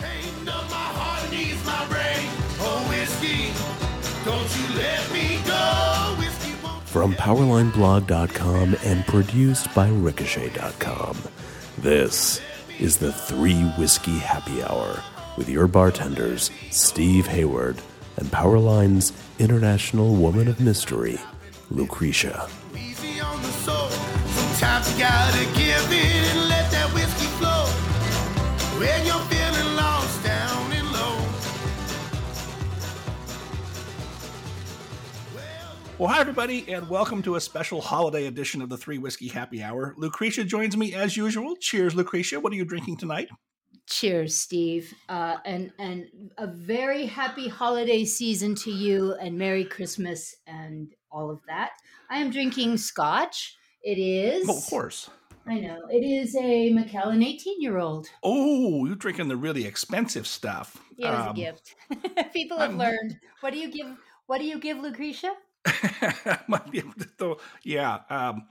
Pain of my heart needs my brain. Oh, whiskey, don't you let me go. Whiskey From PowerlineBlog.com and produced by Ricochet.com, this is the Three Whiskey Happy Hour with your bartenders, Steve Hayward, and Powerline's International Woman of Mystery, Lucretia. easy on the soul. Sometimes you gotta give in and let that whiskey flow. When you're Well, hi, everybody, and welcome to a special holiday edition of the Three Whiskey Happy Hour. Lucretia joins me as usual. Cheers, Lucretia. What are you drinking tonight? Cheers, Steve, uh, and and a very happy holiday season to you, and Merry Christmas, and all of that. I am drinking Scotch. It is. Well, of course. I know it is a Macallan eighteen-year-old. Oh, you're drinking the really expensive stuff. It was a Um, gift. People have I'm- learned. What do you give? What do you give Lucretia? might be able to yeah. Um,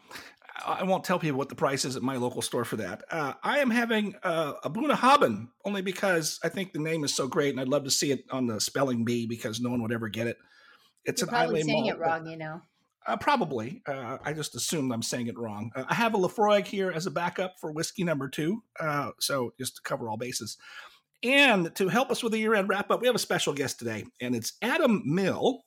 I I won't tell people what the price is at my local store for that. Uh, I am having uh, a Bunnahabhain only because I think the name is so great, and I'd love to see it on the spelling bee because no one would ever get it. It's You're an probably Islay saying malt, it but- wrong. You know. Uh, probably. Uh, I just assumed I'm saying it wrong. Uh, I have a Laphroaig here as a backup for whiskey number two. Uh, so just to cover all bases. And to help us with the year end wrap up, we have a special guest today, and it's Adam Mill.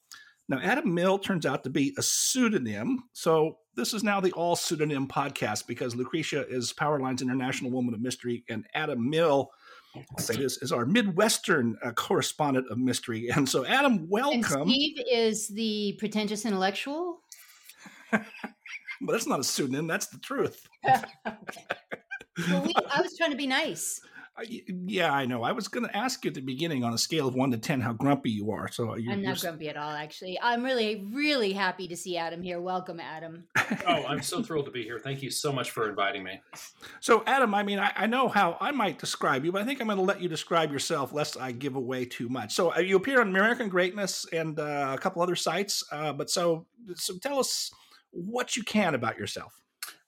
Now, Adam Mill turns out to be a pseudonym. So this is now the all pseudonym podcast because Lucretia is Powerline's International Woman of Mystery, and Adam Mill. I'll say this is our Midwestern uh, correspondent of mystery. And so, Adam, And welcome. Steve is the pretentious intellectual. But that's not a pseudonym, that's the truth. okay. Well, we, I was trying to be nice. Yeah, I know. I was going to ask you at the beginning on a scale of one to 10 how grumpy you are. So you're, I'm you're not grumpy at all, actually. I'm really, really happy to see Adam here. Welcome, Adam. Oh, I'm so thrilled to be here. Thank you so much for inviting me. So, Adam, I mean, I, I know how I might describe you, but I think I'm going to let you describe yourself lest I give away too much. So, uh, you appear on American Greatness and uh, a couple other sites. Uh, but so, so tell us what you can about yourself.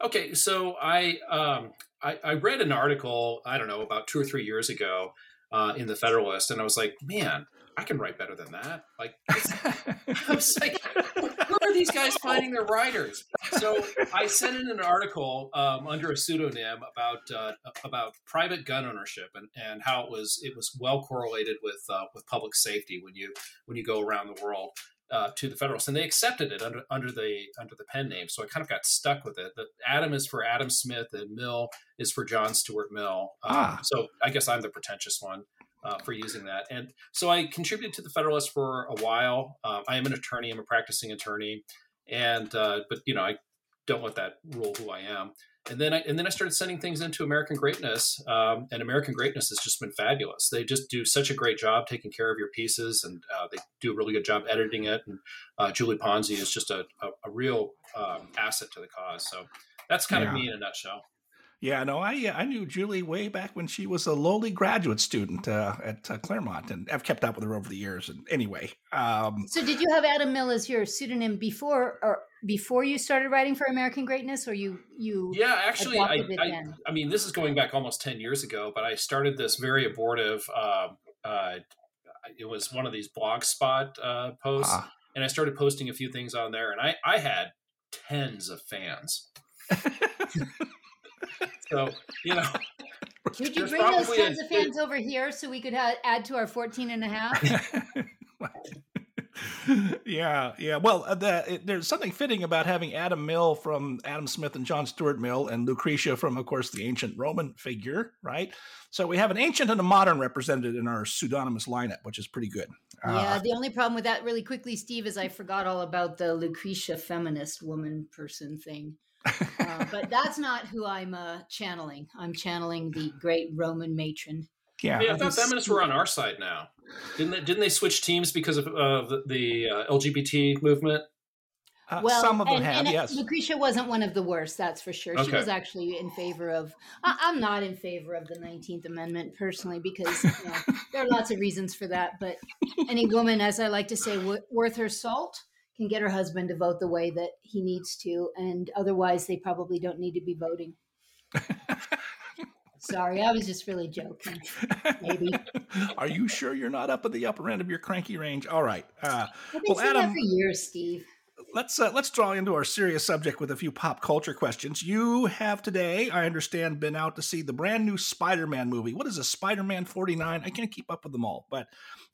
Okay, so I um, I, I read an article I don't know about two or three years ago uh, in the Federalist, and I was like, man, I can write better than that. Like, I was like, where are these guys finding their writers? So I sent in an article um, under a pseudonym about uh, about private gun ownership and, and how it was it was well correlated with uh, with public safety when you when you go around the world. Uh, to the Federalists, and they accepted it under under the under the pen name. So I kind of got stuck with it. The Adam is for Adam Smith, and Mill is for John Stuart Mill. Um, Ah. So I guess I'm the pretentious one uh, for using that. And so I contributed to the Federalist for a while. Um, I am an attorney. I'm a practicing attorney, and uh, but you know I don't let that rule who I am. And then I and then I started sending things into American Greatness, um, and American Greatness has just been fabulous. They just do such a great job taking care of your pieces, and uh, they do a really good job editing it. And uh, Julie Ponzi is just a, a, a real um, asset to the cause. So that's kind Yeah. of me in a nutshell. Yeah, no, I uh, I knew Julie way back when she was a lowly graduate student uh, at uh, Claremont, and I've kept up with her over the years. And anyway, um, So, did you have Adam Mill as your pseudonym before, or before you started writing for American Greatness, or you you? Yeah, actually, I, I. I mean, this is going back almost 10 years ago, but I started this very abortive. Um, uh, it was one of these blog spot uh, posts, ah, and I started posting a few things on there, and I, I had tens of fans. so, you know, Would you bring those tons of fans over here so we could ha- add to our 14 and a half? yeah, yeah. Well, uh, the, it, there's something fitting about having Adam Mill from Adam Smith and John Stuart Mill, and Lucretia from, of course, the ancient Roman figure, right? So we have an ancient and a modern represented in our pseudonymous lineup, which is pretty good. yeah, Uh, the only problem with that, really quickly, Steve, is I forgot all about the Lucretia feminist woman person thing. Uh, but that's not who I'm uh, channeling. I'm channeling the great Roman matron. yeah. Hey, I thought this- feminists were on our side now. Didn't they, didn't they switch teams because of uh, the, the uh, LGBT movement? uh, Well, some of them and, have, and yes. Lucretia wasn't one of the worst, that's for sure. She was actually in favor of. I, I'm not in favor of the 19th Amendment personally because you know, there are lots of reasons for that. But any woman, as I like to say, w- worth her salt can get her husband to vote the way that he needs to, and otherwise they probably don't need to be voting. Sorry, I was just really joking. Maybe. Are you sure you're not up at the upper end of your cranky range? All right. Uh, Well, Adam- for years, Steve. let's uh, let's draw into our serious subject with a few pop culture questions. You have today, I understand, been out to see the brand new Spider-Man movie. What is a Spider-Man 49? I can't keep up with them all, but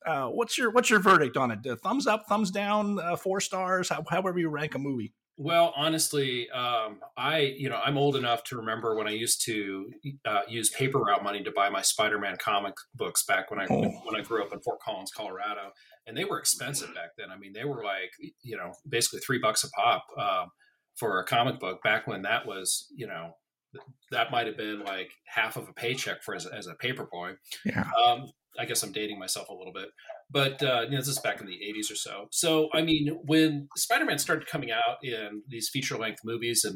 uh, what's your what's your verdict on it? Thumbs up, thumbs down, uh, four stars, how, however you rank a movie. Well, honestly, um, I you know I'm old enough to remember when I used to uh, use paper route money to buy my Spider-Man comic books back when I Oh. when I grew up in Fort Collins, Colorado, and they were expensive back then. I mean, they were like you know basically three bucks a pop um, for a comic book back when that was you know that might have been like half of a paycheck for as, as a paper boy. Yeah. Um, I guess I'm dating myself a little bit, but uh, you know, this is back in the 80s or so. So, I mean, when Spider-Man started coming out in these feature-length movies in,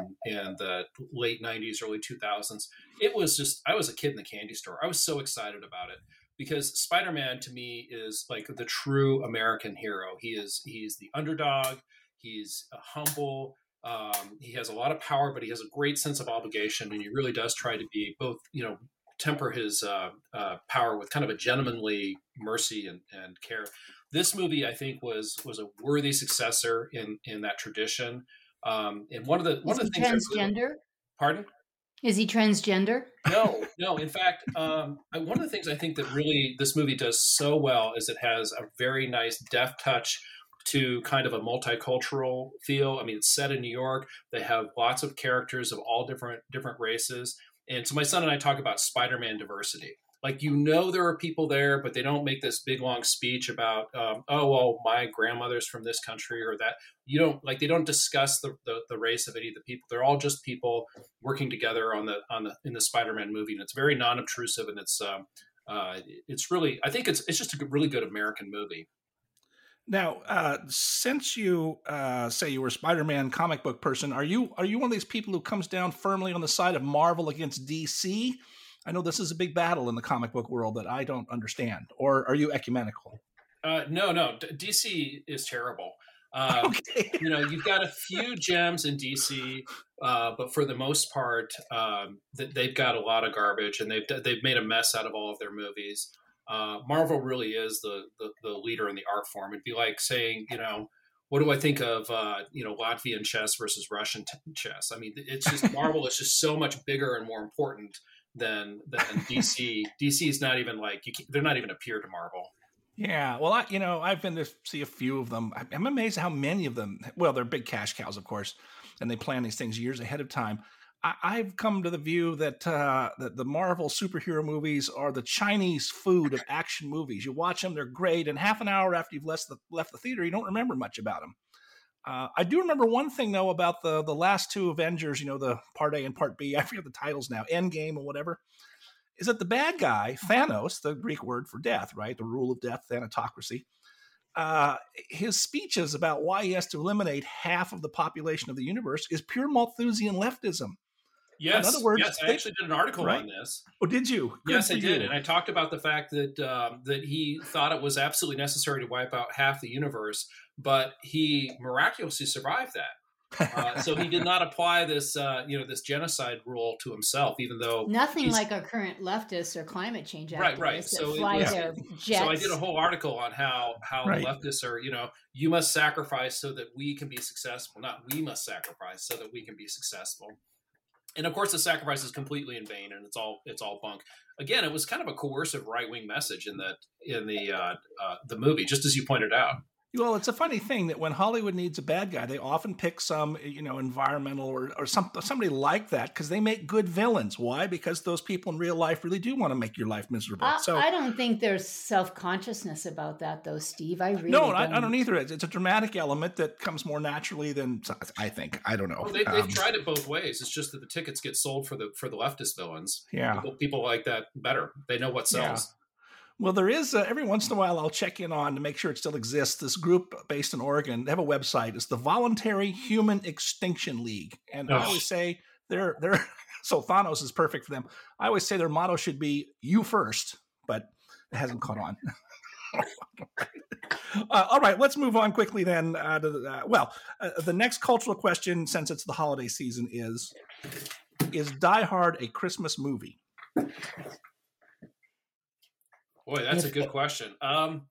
the late 90s, early 2000s, it was just I was a kid in the candy store. I was so excited about it because Spider-Man to me is like the true American hero. He is he's the underdog. He's uh, humble. Um, he has a lot of power, but he has a great sense of obligation, and he really does try to be both, you know, temper his uh, uh, power with kind of a gentlemanly mercy and, and care. This movie, I think, was was a worthy successor in in that tradition. Um, and one of the one Is of the things, I really- transgender? pardon. Is he transgender? No, no. In fact, um, I, one of the things I think that really this movie does so well is it has a very nice deft touch to kind of a multicultural feel. I mean, it's set in New York. They have lots of characters of all different different races, and so my son and I talk about Spider-Man diversity. Like you know, there are people there, but they don't make this big long speech about, um, oh well, my grandmother's from this country or that. You don't like they don't discuss the, the the race of any of the people. They're all just people working together on the on the in the Spider-Man movie, and it's very non-obtrusive, and it's um, uh, it's really I think it's it's just a really good American movie. Now, uh, since you uh, say you were a Spider-Man comic book person, are you are you one of these people who comes down firmly on the side of Marvel against DC? I know this is a big battle in the comic book world that I don't understand. Or are you ecumenical? Uh, no, no, D- DC is terrible. Um, Okay. you know, you've got a few gems in DC, uh, but for the most part, um, th- they've got a lot of garbage, and they've they've made a mess out of all of their movies. Uh, Marvel really is the, the the leader in the art form. It'd be like saying, you know, what do I think of, uh, you know, Latvian chess versus Russian t- chess? I mean, it's just Marvel is just so much bigger and more important than than DC. DC is not even like they're not even a peer to Marvel. Yeah, well, I, you know, I've been to see a few of them. I'm amazed how many of them. Well, they're big cash cows, of course, and they plan these things years ahead of time. I, I've come to the view that uh, that the Marvel superhero movies are the Chinese food of action movies. You watch them; they're great, and half an hour after you've left the left the theater, you don't remember much about them. Uh, I do remember one thing though about the the last two Avengers. You know, the Part A and Part B. I forget the titles now. Endgame or whatever is that the bad guy, Thanos, the Greek word for death, right? The rule of death, thanatocracy. Uh, his speeches about why he has to eliminate half of the population of the universe is pure Malthusian leftism. Yes, other words, yes, I they- actually did an article right? on this. Oh, did you? Good yes, I did, you. and I talked about the fact that um, that he thought it was absolutely necessary to wipe out half the universe, but he miraculously survived that. Uh, so he did not apply this, uh, you know, this genocide rule to himself, even though. Nothing like our current leftists or climate change activists Right, right. So it fly was- their jets. So I did a whole article on how how Right. leftists are, you know, you must sacrifice so that we can be successful. Not we must sacrifice so that we can be successful. And of course, the sacrifice is completely in vain, and it's all it's all bunk. Again, it was kind of a coercive right wing message in the in the uh, uh, the movie, just as you pointed out. Well, it's a funny thing that when Hollywood needs a bad guy, they often pick some, you know, environmental or, or some, somebody like that because they make good villains. Why? Because those people in real life really do want to make your life miserable. I, so I don't think there's self consciousness about that, though, Steve. I really no, don't. I, I don't either. It's, it's a dramatic element that comes more naturally than I think. I don't know. Well, they, they've Um, tried it both ways. It's just that the tickets get sold for the for the leftist villains. Yeah. people, people like that better. They know what sells. Well, there is uh, every once in a while I'll check in on to make sure it still exists. This group based in Oregon, they have a website. It's the Voluntary Human Extinction League, and I always say they're they're so Thanos is perfect for them. I always say their motto should be "You first, but it hasn't caught on. uh, all right, let's move on quickly then. Uh, to the, uh, well, uh, the next cultural question, since it's the holiday season, is: Is Die Hard a Christmas movie? Boy, that's a good question. Um,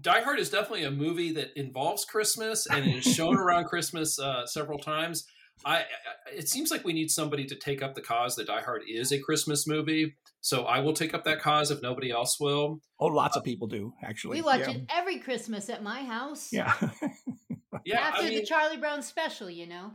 Die Hard is definitely a movie that involves Christmas and is shown around Christmas uh, several times. I, I, it seems like we need somebody to take up the cause that Die Hard is a Christmas movie. So I will take up that cause if nobody else will. Oh, lots of people do actually. We watch yeah. it every Christmas at my house. Yeah. Yeah, After I mean, the Charlie Brown special, you know.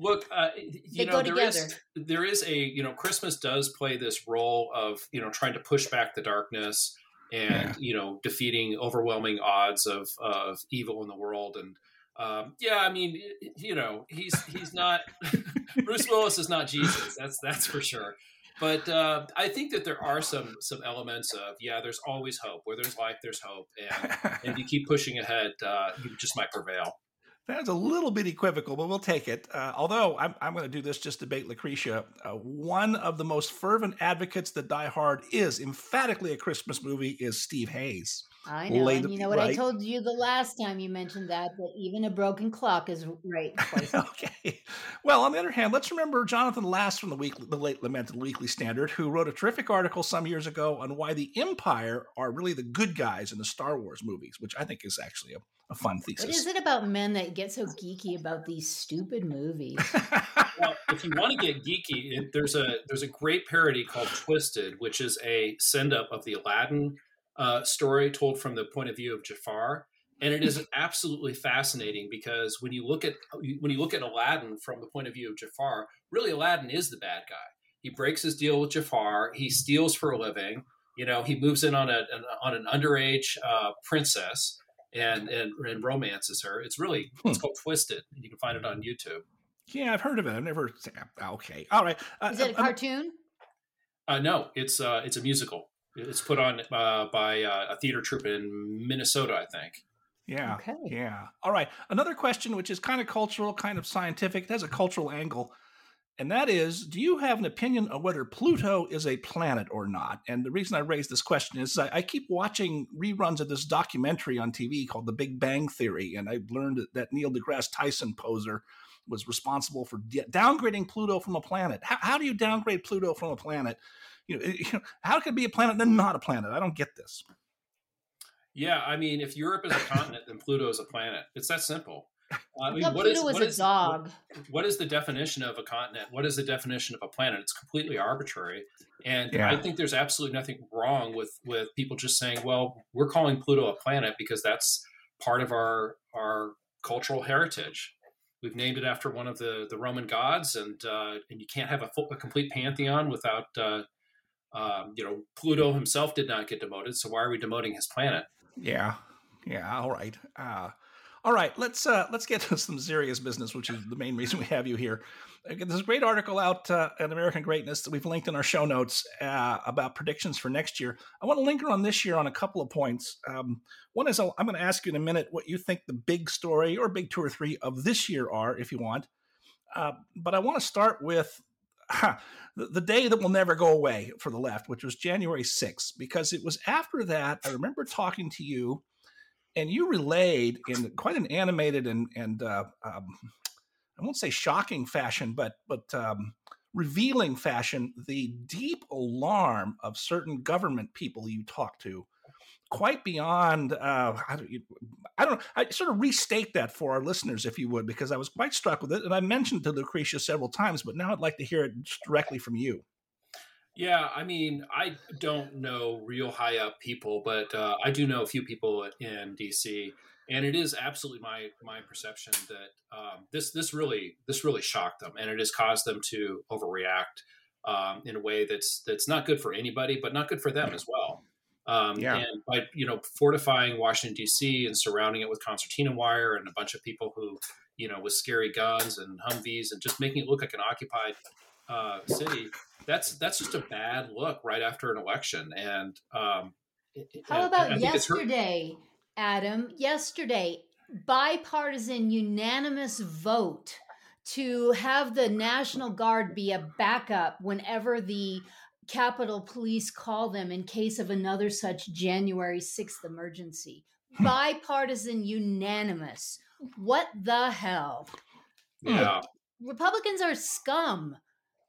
Look, uh, you They know, go there is together. there is a you know Christmas does play this role of you know trying to push back the darkness and Yeah. you know defeating overwhelming odds of of evil in the world and um, yeah, I mean you know he's he's not Bruce Willis is not Jesus that's that's for sure. But uh, I think that there are some some elements of yeah, there's always hope. Where there's life, there's hope, and if you keep pushing ahead, uh, you just might prevail. That's a little bit equivocal, but we'll take it. Uh, although I'm, I'm going to do this just to bait Lucretia. Uh, one of the most fervent advocates that Die Hard is emphatically a Christmas movie is Steve Hayes. I know. Lay and you know what I told you the last time you mentioned that, that even a broken clock is right twice. okay. Well, on the other hand, let's remember Jonathan Last from the weekly, the late lamented Weekly Standard, who wrote a terrific article some years ago on why the Empire are really the good guys in the Star Wars movies, which I think is actually a, a fun thesis. What is it about men that get so geeky about these stupid movies? well, if you want to get geeky, it, there's a there's a great parody called Twisted, which is a send up of the Aladdin uh, story told from the point of view of Jafar, and it is absolutely fascinating because when you look at when you look at Aladdin from the point of view of Jafar, really Aladdin is the bad guy. He breaks his deal with Jafar. He steals for a living. You know, he moves in on a an, on an underage uh, princess and, and and romances her. It's really it's called Twisted. You can find it on YouTube. yeah, I've heard of it. I've never. Okay. All right. Uh, Is it a um, cartoon? Uh, no, it's uh, it's a musical. It's put on uh, by uh, a theater troupe in Minnesota, I think. Yeah. Okay. Yeah. All right. Another question, which is kind of cultural, kind of scientific, it has a cultural angle. And that is Do you have an opinion on whether Pluto is a planet or not? And the reason I raise this question is I, I keep watching reruns of this documentary on TV called The Big Bang Theory. And I learned that, Neil deGrasse Tyson poser was responsible for de- downgrading Pluto from a planet. How, how do you downgrade Pluto from a planet? You know, you know, how could it be a planet and then not a planet? I don't get this. Yeah, I mean, if Europe is a continent, then Pluto is a planet. It's that simple. Uh, I I mean, thought what is Pluto was what a is- dog. what is the definition of a continent? What is the definition of a planet? It's completely arbitrary, and Yeah. I think there's absolutely nothing wrong with with people just saying, "Well, we're calling Pluto a planet because that's part of our our cultural heritage." We've named it after one of the, the Roman gods, and uh, and you can't have a, full, a complete pantheon without uh, um, you know Pluto himself did not get demoted. So why are we demoting his planet? Yeah, yeah. All right. Uh, all right. Let's uh, let's get to some serious business, which is the main reason we have you here. Uh, There's a great article out uh, at American Greatness that we've linked in our show notes uh, about predictions for next year. I want to linger on this year on a couple of points. Um, one is I'm going to ask you in a minute what you think the big story or big two or three of this year are, if you want. Uh, but I want to start with the, the day that will never go away for the left, which was January 6th, because it was after that. I remember talking to you, and you relayed in quite an animated and and uh, um, I won't say shocking fashion, but but um, revealing fashion the deep alarm of certain government people you talk to, quite beyond. Uh, I, don't, I don't. I sort of restate that for our listeners, if you would, because I was quite struck with it, and I mentioned to Lucretia several times, but now I'd like to hear it directly from you. Yeah, I mean, I don't know real high up people, but uh, I do know a few people in DC, and it is absolutely my my perception that um, this this really this really shocked them, and it has caused them to overreact um, in a way that's that's not good for anybody, but not good for them as well. Um, Yeah. And by you know fortifying Washington D.C. and surrounding it with concertina wire and a bunch of people who you know with scary guns and Humvees and just making it look like an occupied uh, city that's that's just a bad look right after an election. And um, it- it- How and about think it's hurt- yesterday, Adam? Yesterday, bipartisan unanimous vote to have the National Guard be a backup whenever the Capitol Police call them in case of another such January 6th emergency. bipartisan unanimous. What the hell? Yeah. Republicans are scum.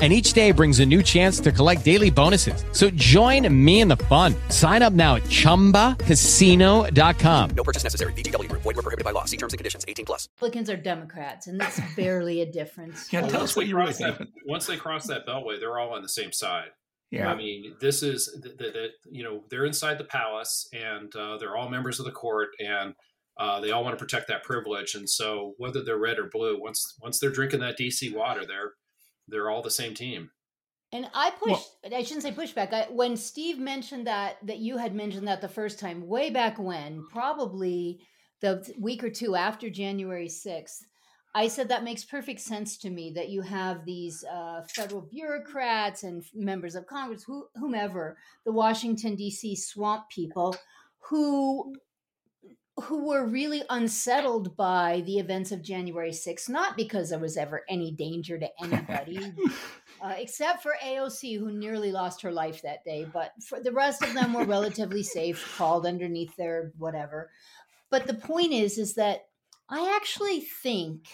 and each day brings a new chance to collect daily bonuses. So join me in the fun. Sign up now at ChumbaCasino.com. No purchase necessary. VGW. Void were prohibited by law. See terms and conditions. 18 plus. Republicans are Democrats, and that's barely a difference. Yeah, tell us what you really cross think. Once they cross that beltway, they're all on the same side. Yeah. I mean, this is the, the, the you know they're inside the palace and uh, they're all members of the court and uh, they all want to protect that privilege. And so whether they're red or blue, once once they're drinking that DC water, they're they're all the same team. And I pushed. I shouldn't say pushback. I, when Steve mentioned that, that you had mentioned that the first time, way back when, probably the week or two after January sixth, I said that makes perfect sense to me. That you have these uh, federal bureaucrats and members of Congress, who, whomever, the Washington D.C. swamp people, who who were really unsettled by the events of January 6th, not because there was ever any danger to anybody, uh, except for AOC, who nearly lost her life that day. But for the rest of them were relatively safe, crawled underneath their whatever. But the point is, is that I actually think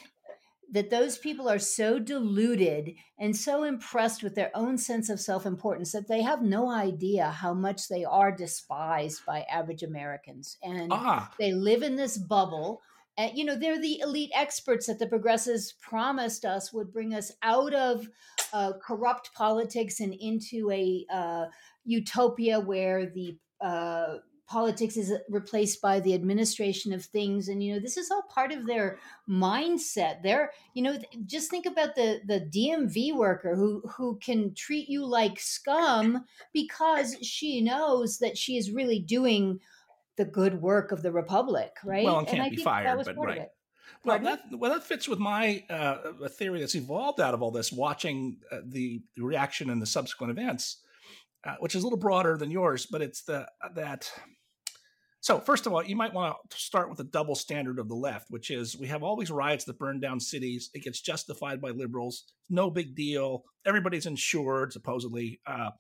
that those people are so deluded and so impressed with their own sense of self importance that they have no idea how much they are despised by average Americans. And Ah. they live in this bubble. And, you know, they're the elite experts that the progressives promised us would bring us out of uh, corrupt politics and into a uh, utopia where the uh, politics is replaced by the administration of things and you know this is all part of their mindset they're you know just think about the the dmv worker who who can treat you like scum because she knows that she is really doing the good work of the republic right Well, and can't I be think fired, was but right. it. Well, that well that fits with my uh, theory that's evolved out of all this, watching uh, the reaction and the subsequent events, uh, which is a little broader than yours, but it's the uh, that. So first of all, you might want to start with the double standard of the left, which is we have all these riots that burn down cities. It gets justified by liberals. No big deal. Everybody's insured, supposedly. Uh,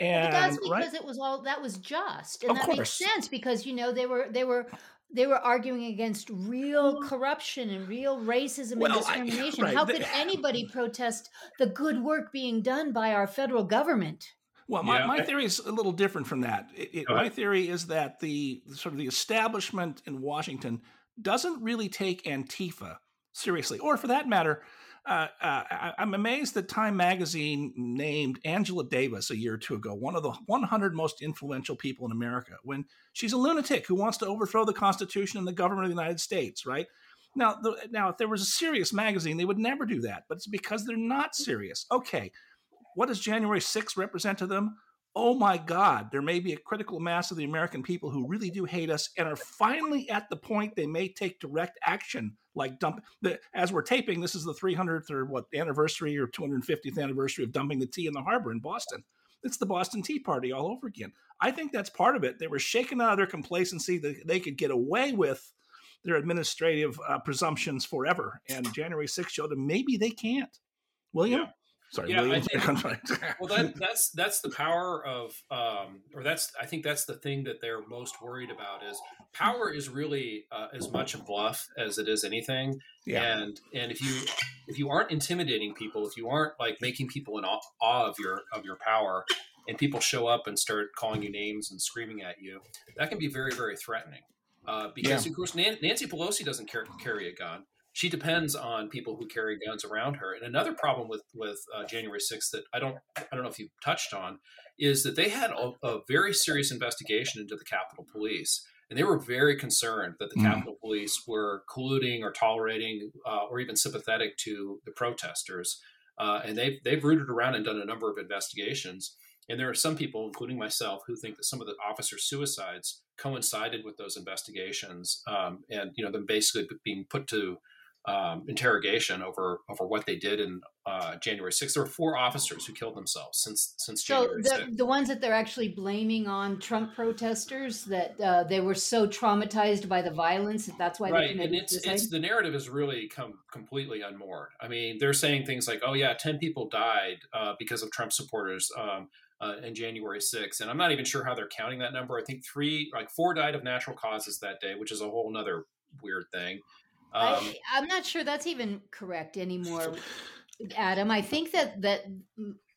and that's because right? it was all that was just, and Of that course. makes sense because you know they were they were they were arguing against real corruption and real racism Well, and I- discrimination. right, How could anybody protest the good work being done by our federal government? Well, my, Yeah, my theory is a little different from that. It, it, my theory is that the sort of the establishment in Washington doesn't really take Antifa seriously, or for that matter, uh, uh, I, I'm amazed that Time Magazine named Angela Davis a year or two ago one of the 100 most influential people in America when she's a lunatic who wants to overthrow the Constitution and the government of the United States, right? Now, the, now, if there was a serious magazine, they would never do that, but it's because they're not serious. Okay, what does January 6th represent to them? Oh my God, there may be a critical mass of the American people who really do hate us and are finally at the point they may take direct action, like dump. The, as we're taping, this is the 300th or what anniversary or 250th anniversary of dumping the tea in the harbor in Boston. It's the Boston Tea Party all over again. I think that's part of it. They were shaken out of their complacency that they could get away with their administrative uh, presumptions forever. And January 6th showed them maybe they can't. William? Yeah. Sorry, Yeah, Williams. think- well that, that's that's the power of um, or that's i think that's the thing that they're most worried about is power is really uh, as much a bluff as it is anything yeah. and and if you if you aren't intimidating people if you aren't like making people in awe, awe of your of your power and people show up and start calling you names and screaming at you that can be very very threatening uh, because of course Nan- nancy pelosi doesn't car- carry a gun she depends on people who carry guns around her. And another problem with with uh, January 6th that I don't I don't know if you touched on is that they had a, a very serious investigation into the Capitol Police, and they were very concerned that the Mm. Capitol Police were colluding or tolerating uh, or even sympathetic to the protesters. Uh, and they've they've rooted around and done a number of investigations. And there are some people, including myself, who think that some of the officer suicides coincided with those investigations, um, and you know them basically being put to um, interrogation over over what they did in uh, January 6th. There were four officers who killed themselves since since So January the 6th. the ones that they're actually blaming on Trump protesters that uh, they were so traumatized by the violence that that's why they Right, and committed it's suicide. it's the narrative has really come completely unmoored. I mean, they're saying things like, "Oh yeah, ten people died uh, because of Trump supporters." Um, uh, in January 6th. And I'm not even sure how they're counting that number. I think three, like four died of natural causes that day, which is a whole nother weird thing. Um, I, I'm not sure that's even correct anymore, Adam. I think that that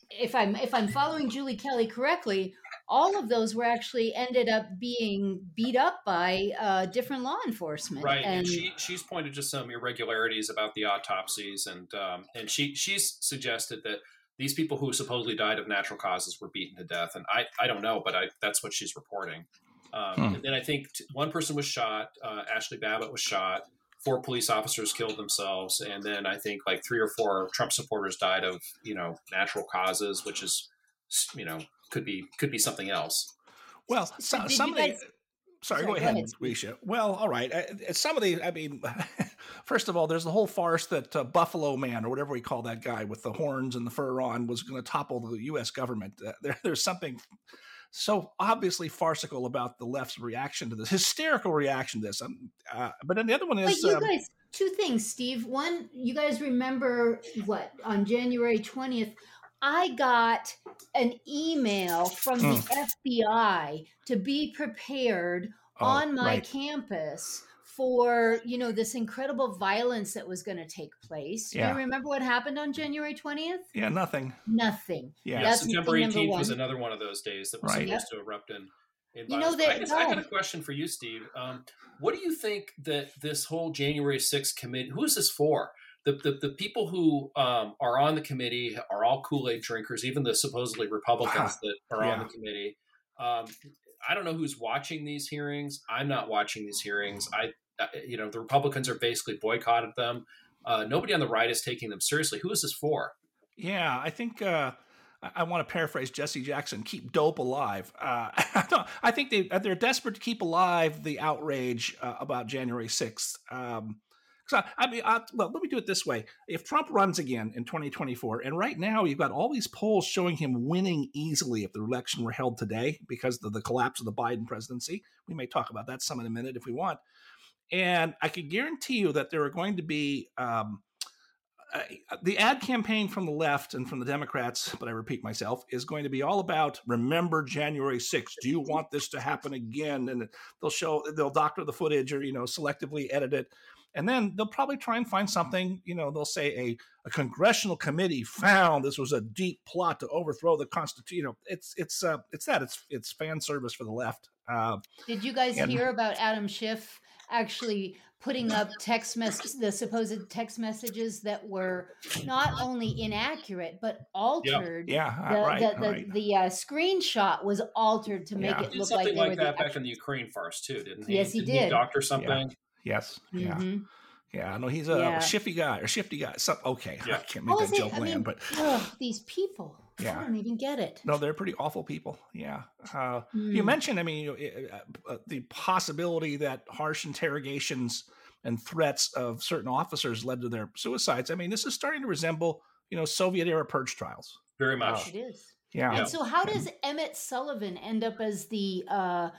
if I'm if I'm following Julie Kelly correctly, all of those were actually ended up being beat up by uh, different law enforcement. Right, and, and she she's pointed to some irregularities about the autopsies, and um, and she she's suggested that these people who supposedly died of natural causes were beaten to death, and I I don't know, but I that's what she's reporting. Um, Hmm. And then I think t- one person was shot. Uh, Ashli Babbitt was shot. Four police officers killed themselves, and then I think like three or four Trump supporters died of you know natural causes, which is you know could be could be something else. Well, so, did you some of the. Sorry, Sorry, go go ahead, ahead, Steve. Risha. Well, all right. Uh, some of the, I mean, first of all, there's the whole farce that uh, Buffalo Man or whatever we call that guy with the horns and the fur on was going to topple the U.S. government. Uh, there, there's something so obviously farcical about the left's reaction to this, hysterical reaction to this. Um, uh, but then the other one But is, you um, guys, two things, Steve. One, you guys remember what on January twentieth, I got an email from the FBI to be prepared Oh, on my right. campus for you know this incredible violence that was going to take place. Yeah. You remember what happened on January twentieth? yeah, nothing. Nothing. Yeah. Yeah, That's September thing 18th was another one of those days that was Right. supposed to erupt in. in You know violence. that- I, guess I got a question for you, Steve. Um, what do you think that this whole January 6th committee? Who is this for? The, the, the people who um, are on the committee are all Kool Aid drinkers, even the supposedly Republicans that are on the committee. Um, I don't know who's watching these hearings. I'm not watching these hearings. I, uh, you know, the Republicans are basically boycotted them. Uh, nobody on the right is taking them seriously. Who is this for? Yeah, I think uh, I, I want to paraphrase Jesse Jackson: "Keep dope alive." Uh, I think they they're desperate to keep alive the outrage uh, about January sixth. Um, so I mean, I, well, let me do it this way: if Trump runs again in 2024, and right now you've got all these polls showing him winning easily if the election were held today because of the collapse of the Biden presidency. We may talk about that some in a minute if we want. And I can guarantee you that there are going to be um, uh, the ad campaign from the left and from the Democrats, but I repeat myself, is going to be all about remember January 6th. Do you want this to happen again? And they'll show, they'll doctor the footage or, you know, selectively edit it. And then they'll probably try and find something, you know, they'll say a, a congressional committee found this was a deep plot to overthrow the Constitution. You know, it's, it's, uh, it's that. It's, it's fan service for the left. Uh, Did you guys And- hear about Adam Schiff actually putting up text mess the supposed text messages that were not only inaccurate but altered? yeah, The, uh, right, the, the, right. the uh, screenshot was altered to make Yeah. it did look something like they like, were that the back in the Ukraine farce too, didn't he? Yes, he Didn't did. doctor something. Yes. Yeah. Mhm. Yeah. No, he's a Yeah. shifty guy or shifty guy. So, okay. I can't make was that it? joke I land, mean, but ugh, these people. Yeah. I don't even get it. No, they're pretty awful people. Yeah. Uh, Hmm. You mentioned, I mean, you know, uh, uh, the possibility that harsh interrogations and threats of certain officers led to their suicides. I mean, this is starting to resemble, you know, Soviet era purge trials. Very much. It is. Yeah. And so, how does Emmet Sullivan end up as the uh,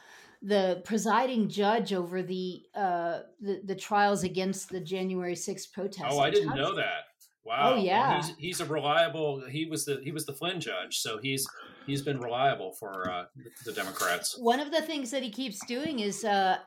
the presiding judge over the, uh, the the trials against the January 6th protesters? Oh, I didn't know that. Wow. Oh, yeah. He's, he's a reliable. He was the he was the Flynn judge, so he's he's been reliable for uh, the Democrats. One of the things that he keeps doing is uh,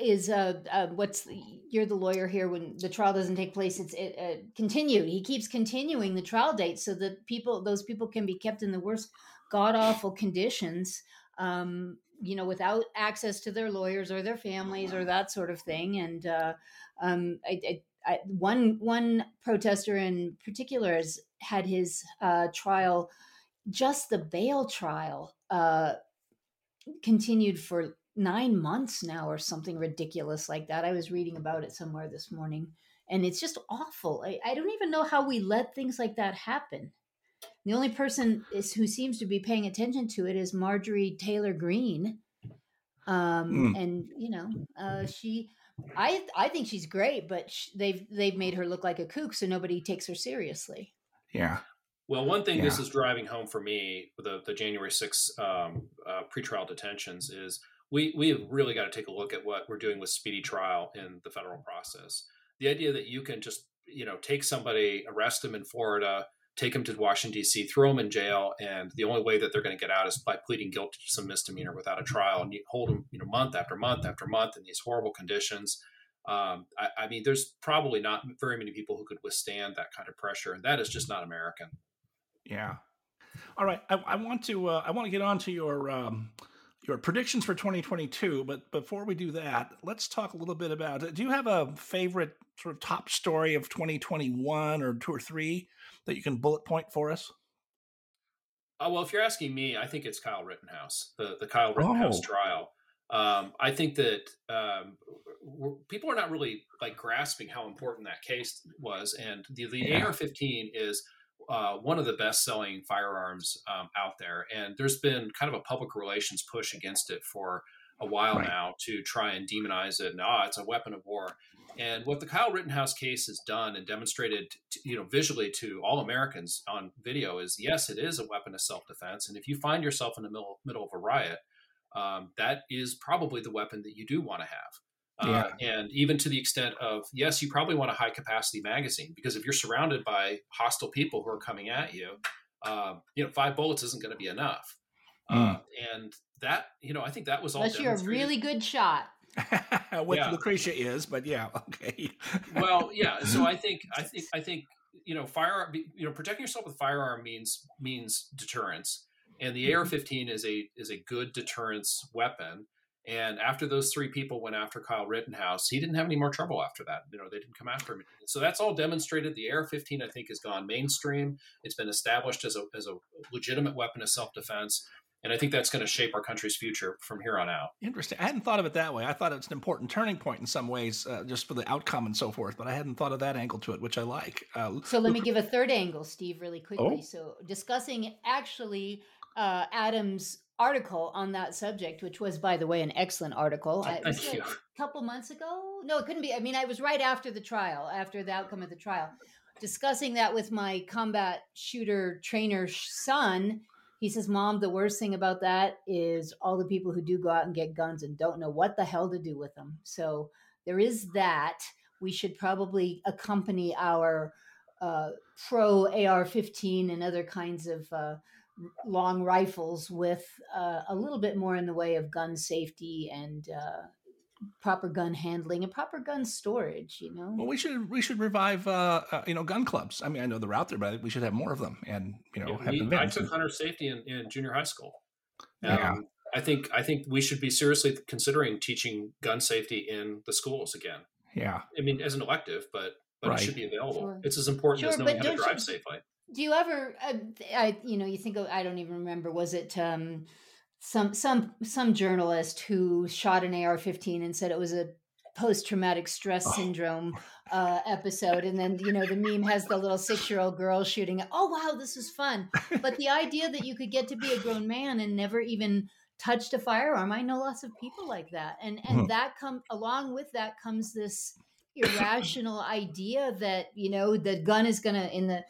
is uh, uh, what's the, you're the lawyer here when the trial doesn't take place. It's it, uh, continued. He keeps continuing the trial date so that people those people can be kept in the worst god awful conditions. Um, you know, without access to their lawyers or their families or that sort of thing. And uh, um, I, I I, one one protester in particular has had his uh, trial, just the bail trial, uh, continued for nine months now, or something ridiculous like that. I was reading about it somewhere this morning, and it's just awful. I, I don't even know how we let things like that happen. The only person is, who seems to be paying attention to it is Marjorie Taylor Greene, um, Mm. and you know, uh, she I I think she's great, but sh- they've they've made her look like a kook, so nobody takes her seriously. Yeah. Well, one thing this is driving home for me with the, the January 6th um, uh, pretrial detentions is we, we have really got to take a look at what we're doing with speedy trial in the federal process. The idea that you can just, you know, take somebody, arrest them in Florida, take them to Washington, D.C., throw them in jail, and the only way that they're going to get out is by pleading guilty to some misdemeanor without a trial, and you hold them, you know, month after month after month in these horrible conditions. Um, I, I mean, there's probably not very many people who could withstand that kind of pressure, and that is just not American. Yeah. All right. I, I want to uh, I want to get on to your um, your predictions for 2022, but before we do that, let's talk a little bit about. Do you have a favorite sort of top story of 2021 or two or three that you can bullet point for us? Uh, well, if you're asking me, I think it's Kyle Rittenhouse, the the Kyle Rittenhouse Oh. trial. Um, I think that um, people are not really like grasping how important that case was, and the the Yeah. AR-15 is uh, one of the best selling firearms um, out there, and there's been kind of a public relations push against it for a while Right. now to try and demonize it. And ah, it's a weapon of war. And what the Kyle Rittenhouse case has done and demonstrated, to, you know, visually to all Americans on video is yes, it is a weapon of self defense. And if you find yourself in the middle middle of a riot, um, that is probably the weapon that you do want to have. Uh, and even to the extent of yes, you probably want a high capacity magazine because if you're surrounded by hostile people who are coming at you, um, you know, five bullets isn't going to be enough. Uh, and that, you know, I think that was all. Unless you're a really good shot. Which Yeah. Lucretia is, but yeah, okay. well, yeah. So I think I think I think you know firearm you know protecting yourself with firearm means means deterrence, and the AR-15 is a is a good deterrence weapon. And after those three people went after Kyle Rittenhouse, he didn't have any more trouble after that. You know, they didn't come after him. So that's all demonstrated. The AR-15, I think, has gone mainstream. It's been established as a as a legitimate weapon of self-defense, and I think that's going to shape our country's future from here on out. Interesting. I hadn't thought of it that way. I thought it's an important turning point in some ways, uh, just for the outcome and so forth. But I hadn't thought of that angle to it, which I like. Uh, So let me give a third angle, Steve, really quickly. Oh. So discussing actually uh, Adam's article on that subject, which was, by the way, an excellent article. I- it Thank you. a couple months ago. No, it couldn't be. I mean, I was right after the trial, after the outcome of the trial, discussing that with my combat shooter trainer son. He says, Mom, the worst thing about that is all the people who do go out and get guns and don't know what the hell to do with them. So there is that. We should probably accompany our uh, pro AR 15 and other kinds of uh, long rifles with uh, a little bit more in the way of gun safety and uh, proper gun handling and proper gun storage, you know? well, we should we should revive uh, uh, you know gun clubs. I mean, I know they're out there, but we should have more of them, and you know, Yeah, have we- I took hunter safety in, in junior high school. Yeah. Um, I think I think we should be seriously considering teaching gun safety in the schools again. yeah, I mean, as an elective, but but Right. it should be available. Sure. It's as important as knowing how to don't drive you- safely. Do you ever, uh, I, you know, you think of, I don't even remember, was it um, some some some journalist who shot an AR-15 and said it was a post-traumatic stress Oh. syndrome uh, episode, and then you know the meme has the little six-year-old girl shooting. it. Oh wow, this is fun! But the idea that you could get to be a grown man and never even touched a firearm, I know lots of people like that, and and Mhm. that come along with that comes this irrational idea that you know the gun is gonna in the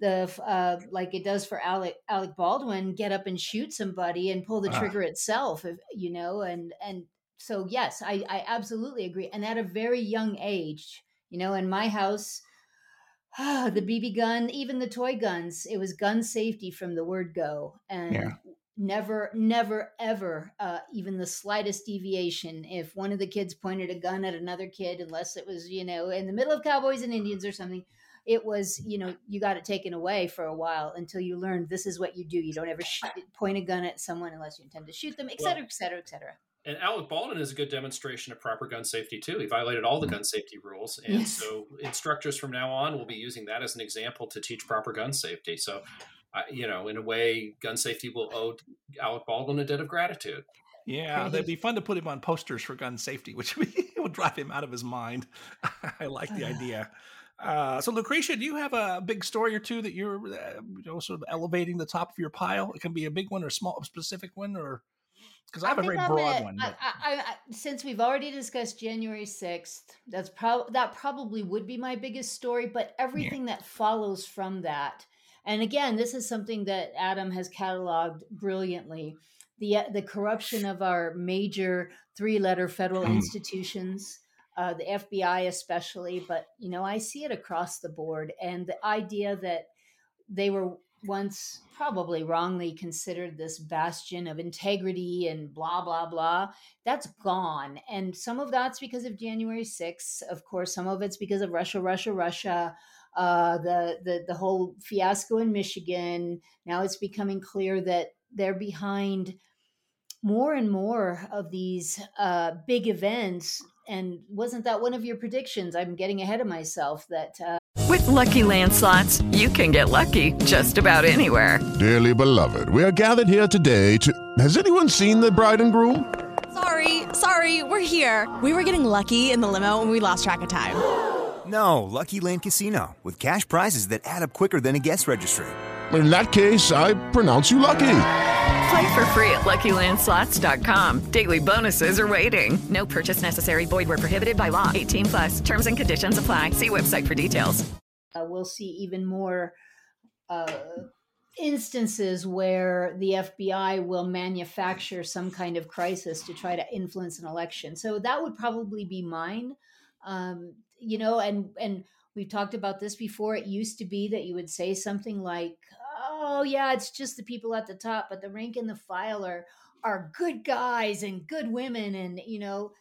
the uh, like it does for Alec Alec Baldwin, get up and shoot somebody and pull the Ah. trigger itself, if, you know, and and so yes, I I absolutely agree, and at a very young age, you know, in my house. the BB gun, even the toy guns, it was gun safety from the word go. And Yeah. never, never, ever, uh, even the slightest deviation, if one of the kids pointed a gun at another kid, unless it was, you know, in the middle of cowboys and Indians or something, it was, you know, you got it taken away for a while until you learned this is what you do. You don't ever sh- point a gun at someone unless you intend to shoot them, et cetera, et cetera, et cetera. And Alec Baldwin is a good demonstration of proper gun safety too. He violated all the gun safety rules, and Yes. so instructors from now on will be using that as an example to teach proper gun safety. So, uh, you know, in a way, gun safety will owe Alec Baldwin a debt of gratitude. Yeah, Right. that'd be fun to put him on posters for gun safety, which would drive him out of his mind. I like the idea. Uh, so, Lucretia, do you have a big story or two that you're, uh, you know, sort of elevating the top of your pile? It can be a big one or a small, specific one, or because I have a very I'm broad gonna- one. But- I, I, since we've already discussed January sixth, that's probably that probably would be my biggest story. But everything that follows from that, and again, this is something that Adam has cataloged brilliantly. The uh, the corruption of our major three letter federal Mm. institutions. Uh, the FBI especially, but you know I see it across the board, and the idea that they were once probably wrongly considered this bastion of integrity and blah blah blah that's gone. And some of that's because of january 6th of course some of it's because of russia russia russia uh, the, the the whole fiasco in michigan. Now it's becoming clear that they're behind more and more of these uh, big events and wasn't that one of your predictions i'm getting ahead of myself that uh, With Lucky Land slots, you can get lucky just about anywhere. Dearly beloved, we are gathered here today to. Has anyone seen the bride and groom? Sorry, sorry, we're here. We were getting lucky in the limo and we lost track of time. No, Lucky Land Casino, with cash prizes that add up quicker than a guest registry. In that case, I pronounce you lucky. Play for free at LuckyLandSlots.com. Daily bonuses are waiting. No purchase necessary. Void where prohibited by law. 18 plus. Terms and conditions apply. See website for details. uh, we'll see even more uh, instances where the FBI will manufacture some kind of crisis to try to influence an election. So that would probably be mine. Um, you know, and and we've talked about this before. It used to be that you would say something like, "Oh yeah, it's just the people at the top, but the rank and the file are are good guys and good women, and you know."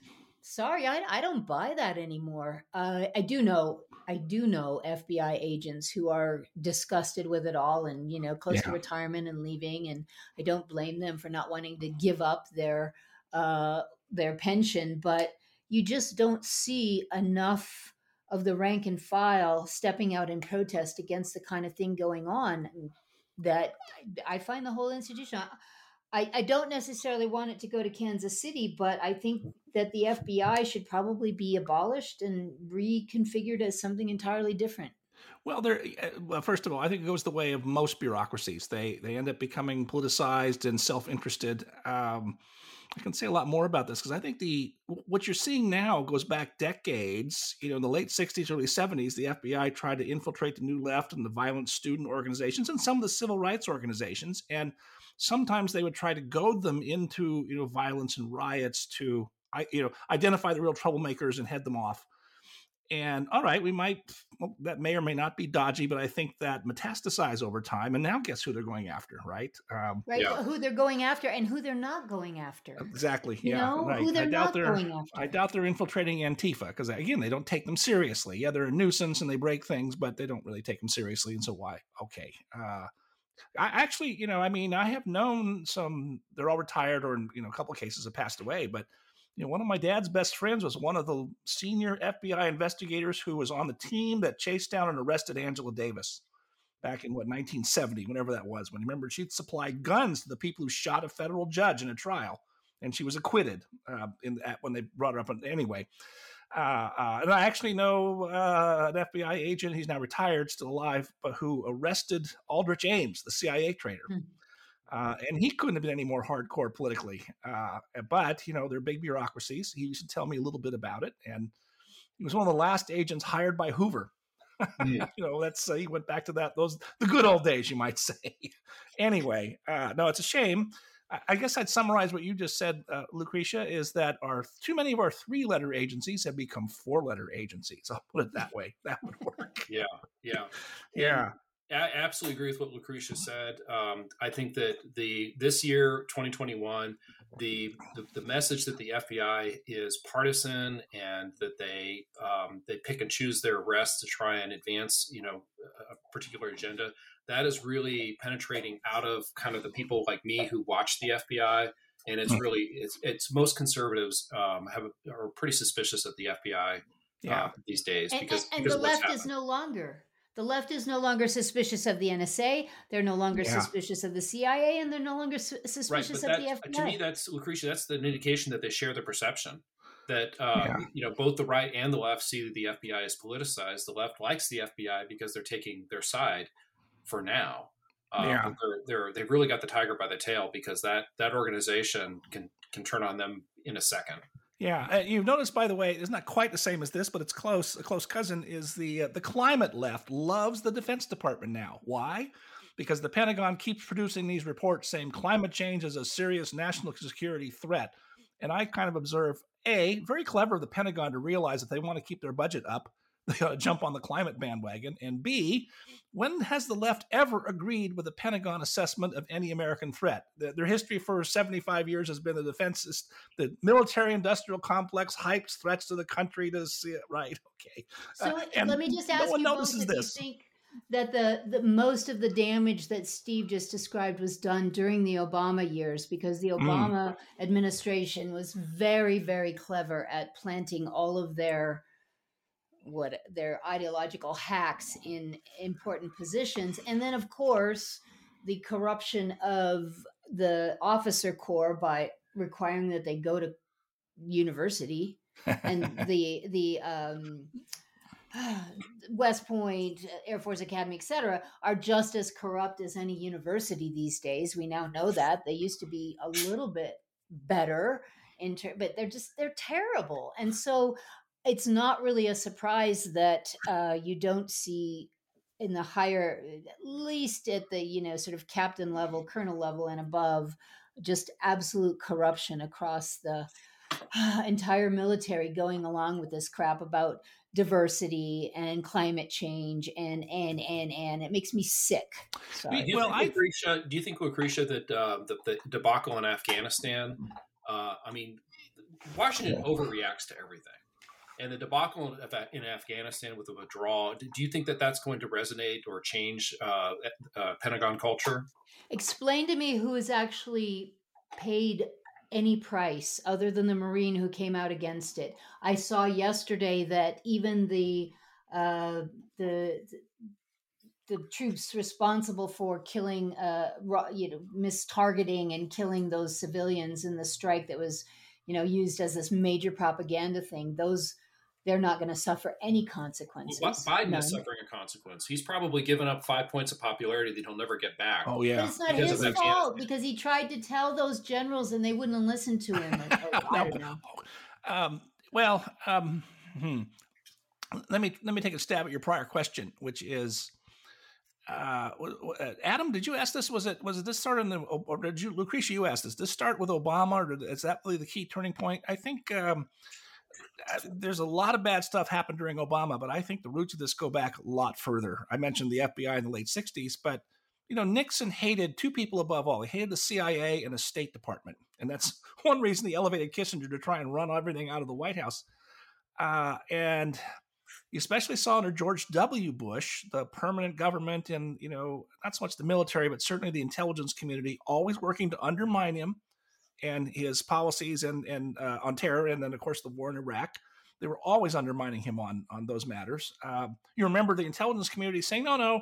Sorry, I, I don't buy that anymore. Uh, I do know I do know FBI agents who are disgusted with it all and, you know, close to retirement and leaving. And I don't blame them for not wanting to give up their uh, their pension, but you just don't see enough of the rank and file stepping out in protest against the kind of thing going on that I find the whole institution. I, I don't necessarily want it to go to Kansas City, but I think that the FBI should probably be abolished and reconfigured as something entirely different. Well, there. uh, Well, first of all, I think it goes the way of most bureaucracies. They they end up becoming politicized and self interested. Um, I can say a lot more about this because I think the what you're seeing now goes back decades. You know, in the late '60s, early '70s, the FBI tried to infiltrate the New Left and the violent student organizations and some of the civil rights organizations, and sometimes they would try to goad them into you know violence and riots to you know identify the real troublemakers and head them off and all right, we might well, that may or may not be dodgy, but I think that metastasize over time. And now, guess who they're going after, right? Um, Right? Who they're going after and who they're not going after. Exactly. You yeah. know, right. who they're I doubt not they're. going after. I doubt they're infiltrating Antifa because again, they don't take them seriously. Yeah, they're a nuisance and they break things, but they don't really take them seriously. And so why? Okay. Uh, I actually, you know, I mean, I have known some. They're all retired, or you know, a couple of cases have passed away. But you know, one of my dad's best friends was one of the senior FBI investigators who was on the team that chased down and arrested Angela Davis back in what 1970, whenever that was. When remember, she'd supplied guns to the people who shot a federal judge in a trial, and she was acquitted uh, in at, when they brought her up. Anyway, uh, uh, and I actually know uh, an FBI agent. He's now retired, still alive, but who arrested Aldrich Ames, the CIA traitor. Uh, and he couldn't have been any more hardcore politically. Uh, but, you know, they're big bureaucracies. He used to tell me a little bit about it. And he was one of the last agents hired by Hoover. you know, that's, uh, he went back to that, those, the good old days, you might say. anyway, uh, no, it's a shame. I- I guess I'd summarize what you just said, uh, Lucretia, is that our too many of our three-letter agencies have become four-letter agencies. I'll put it that way. That would work. Yeah, yeah, Yeah. I absolutely agree with what Lucretia said. Um, I think that the this year, 2021, the, the the message that the FBI is partisan and that they um, they pick and choose their arrests to try and advance, you know, a particular agenda. That is really penetrating out of kind of the people like me who watch the FBI, and it's Mm. really it's it's most conservatives um, have are pretty suspicious of the FBI Yeah. uh, these days And, because and, and because the of what's left is no longer. The left is no longer suspicious of the NSA. They're no longer Yeah. suspicious of the CIA, and they're no longer su- suspicious but of that, the FBI. to me that's lucretia that's the indication that they share the perception that um, Yeah. you know both the right and the left see that the fbi is politicized the left likes the fbi because they're taking their side for now um, Yeah. they're, they're they've really got the tiger by the tail because that that organization can can turn on them in a second Yeah, you've noticed, by the way, it's not quite the same as this, but it's close. A close cousin is the uh, the climate left loves the Defense Department now. Why? Because the Pentagon keeps producing these reports saying climate change is a serious national security threat, and I kind of observe a very clever of the Pentagon to realize that they want to keep their budget up. They ought to jump on the climate bandwagon. And B, when has the left ever agreed with the Pentagon assessment of any American threat? Their, their history for 75 years has been the defense, the military industrial complex hypes threats to the country to see it right. Okay. So Uh, let me just no ask one you both notices if this. you think that the, the most of the damage that Steve just described was done during the Obama years because the Mm. Obama administration was very very clever at planting all of their what their ideological hacks in important positions and then of course the corruption of the officer corps by requiring that they go to university and the the um West Point, Air Force Academy, et cetera, are just as corrupt as any university these days. We now know that they used to be a little bit better in ter- but they're just they're terrible. And so it's not really a surprise that uh, you don't see in the higher, at least at the you know sort of captain level, colonel level, and above, just absolute corruption across the entire military going along with this crap about diversity and climate change and and and and it makes me sick. Do Sorry. you, think, Lucretia, do you think, Lucretia, that uh, the, the debacle in Afghanistan? Uh, I mean, Washington overreacts to everything, and the debacle in Af- in Afghanistan with the withdrawal. Do do you think that that's going to resonate or change uh, uh, Pentagon culture? Explain to me who has actually paid any price other than the Marine who came out against it. I saw yesterday that even the uh, the the troops responsible for killing, uh, you know, mistargeting and killing those civilians in the strike that was, you know, used as this major propaganda thing. Those they're not going to suffer any consequences. Well, Biden None. is suffering a consequence. He's probably given up five points of popularity that he'll never get back. Oh But it's not Because his of Afghanistan. fault because he tried to tell those generals and they wouldn't listen to him. Or- or- I don't know. Um, well, um, hmm. let me let me take a stab at your prior question, which is, uh, w- w- uh, Adam, did you ask this? Was it was it this start in the or did you Lucretia? You asked this. Did this start with Obama, or is that really the key turning point? I think. Um, there's a lot of bad stuff happened during Obama, but I think the roots of this go back a lot further. I mentioned the FBI in the late 60s, but you know, Nixon hated two people above all. He hated the CIA and the State Department. And that's one reason he elevated Kissinger to try and run everything out of the White House. Uh, and you especially saw under George W. Bush, the permanent government and, you know, not so much the military, but certainly the intelligence community always working to undermine him and his policies and, and uh, on terror. And then, of course, the war in Iraq. They were always undermining him on, on those matters. Uh, you remember the intelligence community saying, no, no,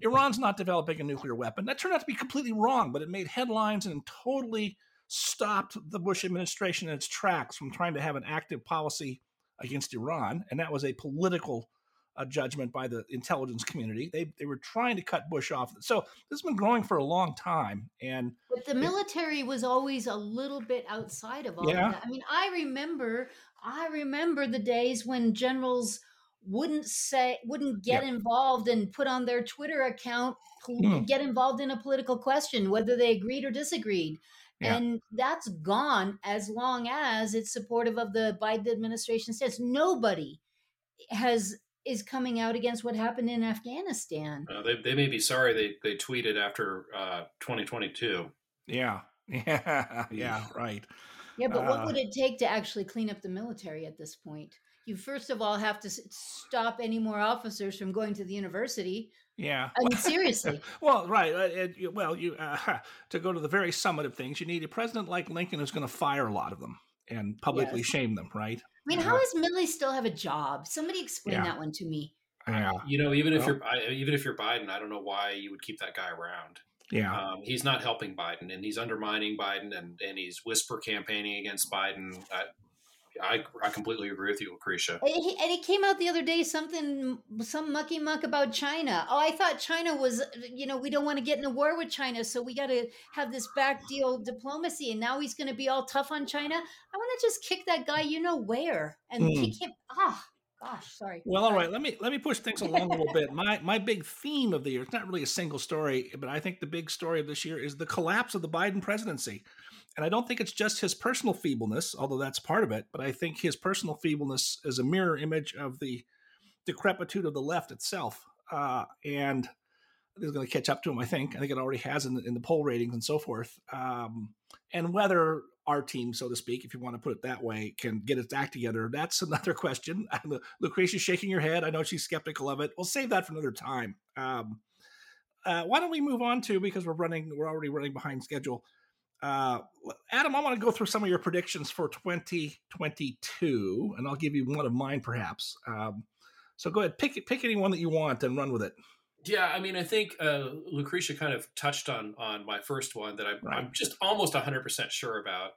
Iran's not developing a nuclear weapon. That turned out to be completely wrong, but it made headlines and totally stopped the Bush administration in its tracks from trying to have an active policy against Iran. And that was a political uh, judgment by the intelligence community. They, they were trying to cut Bush off. So this has been growing for a long time. And But the military was always a little bit outside of all Yeah. of that. I mean, I remember, I remember the days when generals wouldn't say, wouldn't get Yeah. involved and put on their Twitter account, Mm. get involved in a political question, whether they agreed or disagreed. Yeah. And that's gone as long as it's supportive of the Biden administration stance. Nobody has is coming out against what happened in Afghanistan. Uh, they, they may be sorry they, they tweeted after uh, 2022. Yeah. Yeah. Yeah. Right. Yeah, but what Uh, would it take to actually clean up the military at this point? You first of all have to stop any more officers from going to the university. Yeah. I mean, seriously. well, right. Uh, it- you- well, you uh, to go to the very summit of things, you need a president like Lincoln who's going to fire a lot of them and publicly Yes. shame them. Right. I mean, how does Milley still have a job? Somebody explain Yeah. that one to me. Yeah. You know, even if Well- you're even if you're Biden, I don't know why you would keep that guy around. Yeah. Um, he's not helping Biden, and he's undermining Biden, and, and he's whisper campaigning against Biden. I, I, I completely agree with you, Lucretia. And he- and it came out the other day something, some mucky muck about China. Oh, I thought China was, you know, we don't want to get in a war with China, so we got to have this back deal diplomacy. And now he's going to be all tough on China. I want to just kick that guy, you know where, and Hmm. kick him. Ah, gosh, sorry. Well, all right. Let me let me push things along a little bit. My my big theme of the year. It's not really a single story, but I think the big story of this year is the collapse of the Biden presidency. And I don't think it's just his personal feebleness, although that's part of it. But I think his personal feebleness is a mirror image of the decrepitude of the left itself. Uh, and is going to catch up to him. I think. I think it already has in the, in the poll ratings and so forth. Um, and whether our team, so to speak, if you want to put it that way, can get its act together, that's another question. Lucretia's shaking her head. I know she's skeptical of it. We'll save that for another time. Um, uh, why don't we move on to because we're running, we're already running behind schedule. Uh, Adam, I want to go through some of your predictions for 2022, and I'll give you one of mine, perhaps. Um, so go ahead, pick pick any one that you want and run with it. Yeah, I mean, I think uh, Lucretia kind of touched on on my first one that I, Right. I'm just almost 100 percent sure about,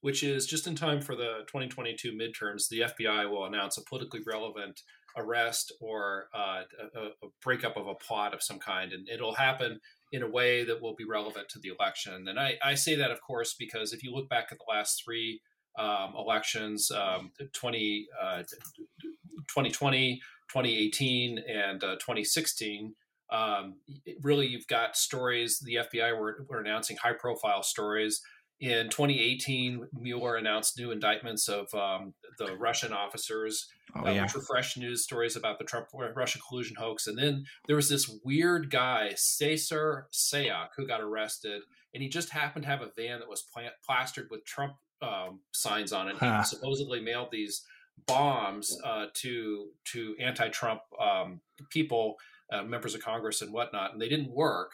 which is just in time for the 2022 midterms, the FBI will announce a politically relevant arrest or uh, a, a breakup of a plot of some kind, and it'll happen in a way that will be relevant to the election. And I, I say that, of course, because if you look back at the last three um, elections, um, 20, uh, 2020, 2018, and uh, 2016, um, really you've got stories. The FBI were, were announcing high profile stories. In 2018, Mueller announced new indictments of um, the Russian officers, Oh, uh, yeah. which were fresh news stories about the Trump Russia collusion hoax. And then there was this weird guy, Cesar Sayoc, who got arrested, and he just happened to have a van that was pla- plastered with Trump um, signs on it. Huh. He supposedly mailed these bombs uh, to to anti-Trump um, people, uh, members of Congress and whatnot, and they didn't work.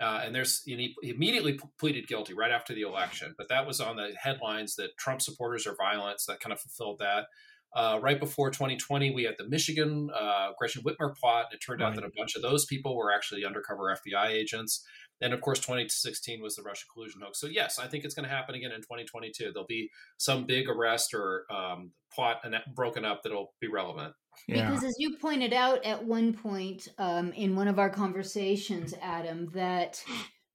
Uh, and there's and he immediately pleaded guilty right after the election, but that was on the headlines that Trump supporters are violent. So that kind of fulfilled that. Uh, right before 2020, we had the Michigan uh, Gretchen Whitmer plot. And it turned out that a bunch of those people were actually undercover FBI agents. And of course, 2016 was the Russia collusion hoax. So yes, I think it's going to happen again in 2022. There'll be some big arrest or um, plot and broken up that'll be relevant. Because as you pointed out at one point um, in one of our conversations, Adam, that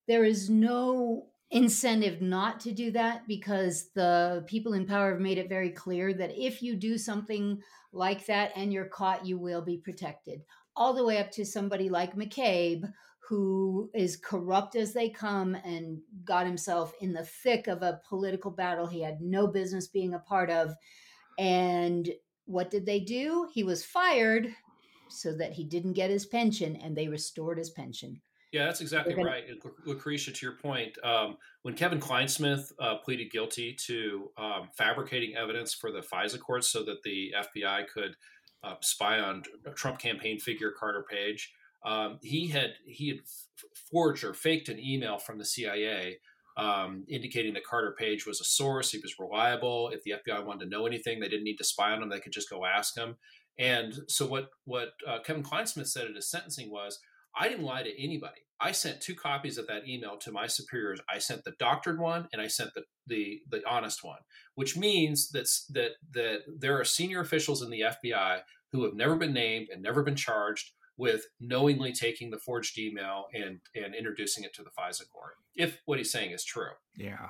there is no incentive not to do that because the people in power have made it very clear that if you do something like that and you're caught, you will be protected. All the way up to somebody like McCabe, who is corrupt as they come and got himself in the thick of a political battle he had no business being a part of. And what did they do? He was fired so that he didn't get his pension and they restored his pension. Yeah, that's exactly gonna- right. Lucretia, to your point, um, when Kevin Clinesmith uh, pleaded guilty to um, fabricating evidence for the FISA courts so that the FBI could uh, spy on Trump campaign figure Carter Page, um, he had he had forged or faked an email from the CIA um, indicating that Carter Page was a source. He was reliable. If the FBI wanted to know anything, they didn't need to spy on him; they could just go ask him. And so, what what uh, Kevin Clinesmith said at his sentencing was, "I didn't lie to anybody. I sent two copies of that email to my superiors. I sent the doctored one, and I sent the the, the honest one, which means that that that there are senior officials in the FBI who have never been named and never been charged." With knowingly taking the forged email and and introducing it to the FISA court, if what he's saying is true. Yeah.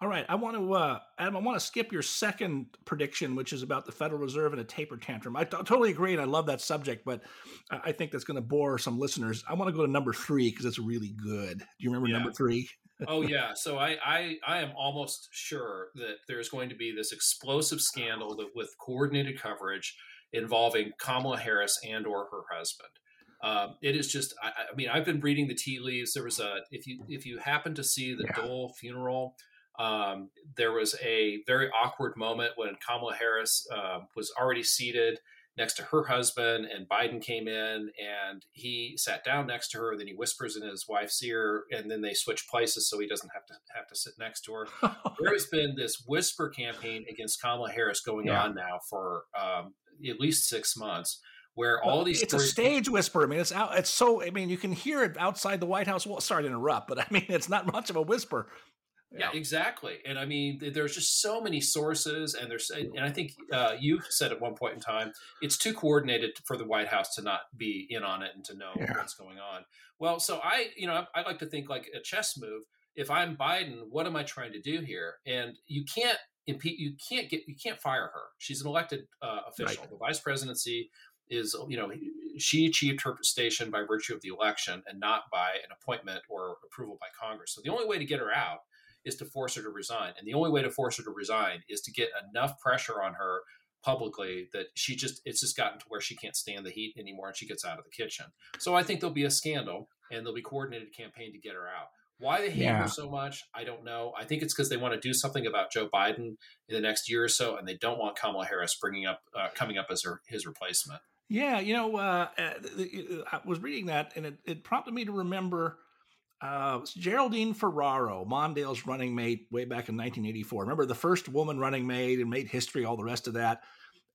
All right. I want to, uh, Adam, I want to skip your second prediction, which is about the Federal Reserve and a taper tantrum. I t- totally agree, and I love that subject, but I I think that's going to bore some listeners. I want to go to number three because it's really good. Do you remember Yeah. number three? oh yeah. So I, I I am almost sure that there's going to be this explosive scandal that with coordinated coverage involving Kamala Harris and or her husband. Um, it is just I, I, mean I've been reading the tea leaves. There was a if you if you happen to see the yeah. Dole funeral. Um, there was a very awkward moment when Kamala Harris uh, was already seated next to her husband, and Biden came in and he sat down next to her. Then he whispers in his wife's ear, and then they switch places so he doesn't have to have to sit next to her. there has been this whisper campaign against Kamala Harris going yeah. on now for um, at least six months. Where well, all these it's a stage whisper. I mean, it's out. It's so. I mean, you can hear it outside the White House. Well, sorry to interrupt, but I mean, it's not much of a whisper. Yeah. yeah. exactly. And I mean, there's just so many sources, and there's, and I think uh, you said at one point in time, it's too coordinated for the White House to not be in on it and to know yeah. what's going on. Well, so I, you know, I, I like to think like a chess move. If I'm Biden, what am I trying to do here? And you can't impede, you can't get, you can't fire her. She's an elected uh, official. Right. The vice presidency is, you know, she achieved her station by virtue of the election and not by an appointment or approval by Congress. So the only way to get her out is to force her to resign. And the only way to force her to resign is to get enough pressure on her publicly that she just it's just gotten to where she can't stand the heat anymore and she gets out of the kitchen. So I think there'll be a scandal and there'll be coordinated campaign to get her out. Why they hate yeah. her so much, I don't know. I think it's because they want to do something about Joe Biden in the next year or so, and they don't want Kamala Harris bringing up uh, coming up as her his replacement. Yeah, you know, uh, uh I was reading that, and it, it prompted me to remember uh, Geraldine Ferraro, Mondale's running mate way back in 1984. Remember the first woman running mate and made history, all the rest of that.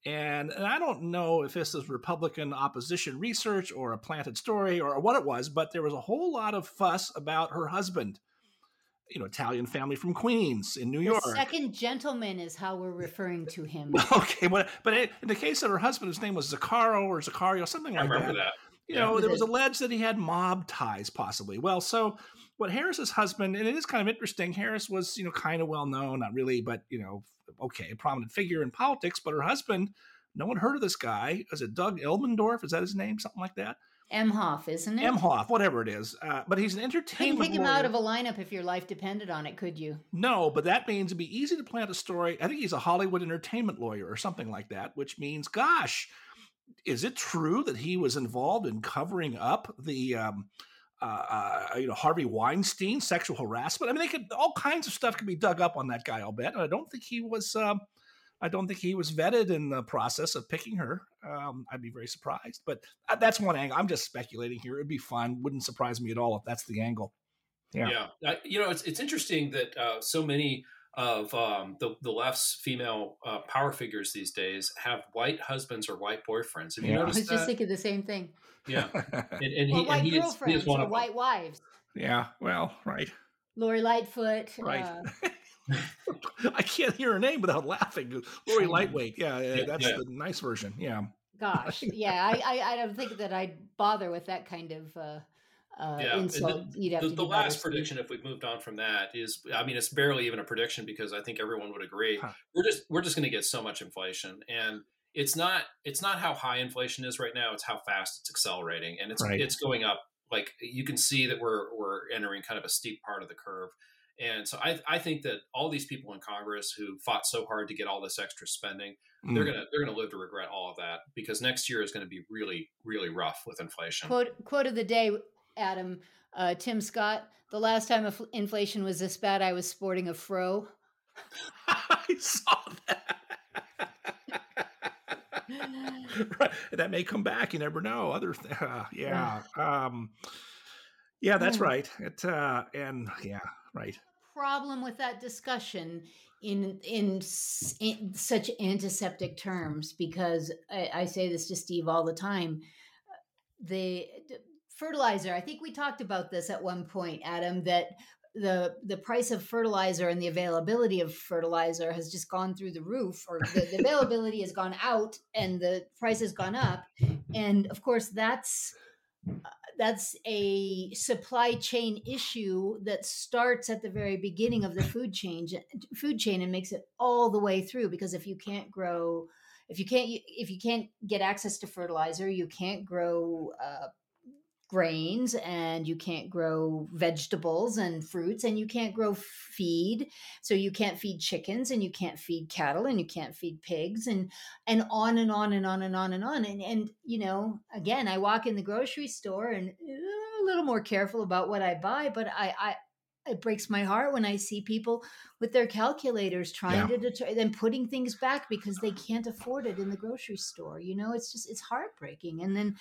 And, and I don't know if this is Republican opposition research or a planted story or what it was, but there was a whole lot of fuss about her husband. You know, Italian family from Queens in New the York. Second gentleman is how we're referring to him. okay, but but in the case of her husband, his name was Zaccaro or Zaccario, something like that. that. You yeah, know, there was alleged that he had mob ties, possibly. Well, so what Harris's husband, and it is kind of interesting. Harris was, you know, kind of well known, not really, but you know, okay, a prominent figure in politics. But her husband, no one heard of this guy. Is it Doug Elmendorf? Is that his name? Something like that. Emhoff, isn't it? Emhoff, whatever it is. Uh, but he's an entertainment. Couldn't pick him out of a lineup if your life depended on it, could you? No, but that means it'd be easy to plant a story. I think he's a Hollywood entertainment lawyer or something like that, which means, gosh, is it true that he was involved in covering up the um, uh, uh, you know Harvey Weinstein sexual harassment? I mean, they could all kinds of stuff could be dug up on that guy. I'll bet. And I don't think he was. Um, I don't think he was vetted in the process of picking her. Um, I'd be very surprised, but uh, that's one angle. I'm just speculating here. It'd be fun. Wouldn't surprise me at all if that's the angle. Yeah, yeah. you know, it's it's interesting that uh, so many of um, the the left's female uh, power figures these days have white husbands or white boyfriends. Have you yeah. noticed I was that? just thinking the same thing. Yeah, and, and or he, white and he girlfriends is, he is or white wives. Yeah, well, right. Lori Lightfoot. Right. Uh, I can't hear her name without laughing. Lori Lightweight. Yeah, yeah that's yeah. the nice version. Yeah. Gosh, yeah, I, I, I don't think that I'd bother with that kind of uh, uh, yeah. insult. The, the, the last prediction, if we've moved on from that, is I mean, it's barely even a prediction because I think everyone would agree. Huh. We're just we're just going to get so much inflation, and it's not it's not how high inflation is right now; it's how fast it's accelerating, and it's right. it's going up. Like you can see that we're we're entering kind of a steep part of the curve. And so I, I think that all these people in Congress who fought so hard to get all this extra spending, mm. they're gonna they're gonna live to regret all of that because next year is going to be really really rough with inflation. Quote quote of the day: Adam, uh, Tim Scott, the last time inflation was this bad, I was sporting a fro. I saw that. right. That may come back. You never know. Other, th- uh, yeah, um, yeah, that's hmm. right. It uh, and yeah, right. Problem with that discussion in in, in such antiseptic terms, because I, I say this to Steve all the time. The fertilizer. I think we talked about this at one point, Adam, that the the price of fertilizer and the availability of fertilizer has just gone through the roof or the, the availability has gone out and the price has gone up and of course that's that's a supply chain issue that starts at the very beginning of the food chain food chain and makes it all the way through because if you can't grow if you can't if you can't get access to fertilizer you can't grow uh, grains and you can't grow vegetables and fruits and you can't grow feed so you can't feed chickens and you can't feed cattle and you can't feed pigs and and on and on and on and on and on and and you know again i walk in the grocery store and uh, a little more careful about what i buy but i i it breaks my heart when I see people with their calculators trying Yeah. to deter then putting things back because they can't afford it in the grocery store. You know, it's just it's heartbreaking. And then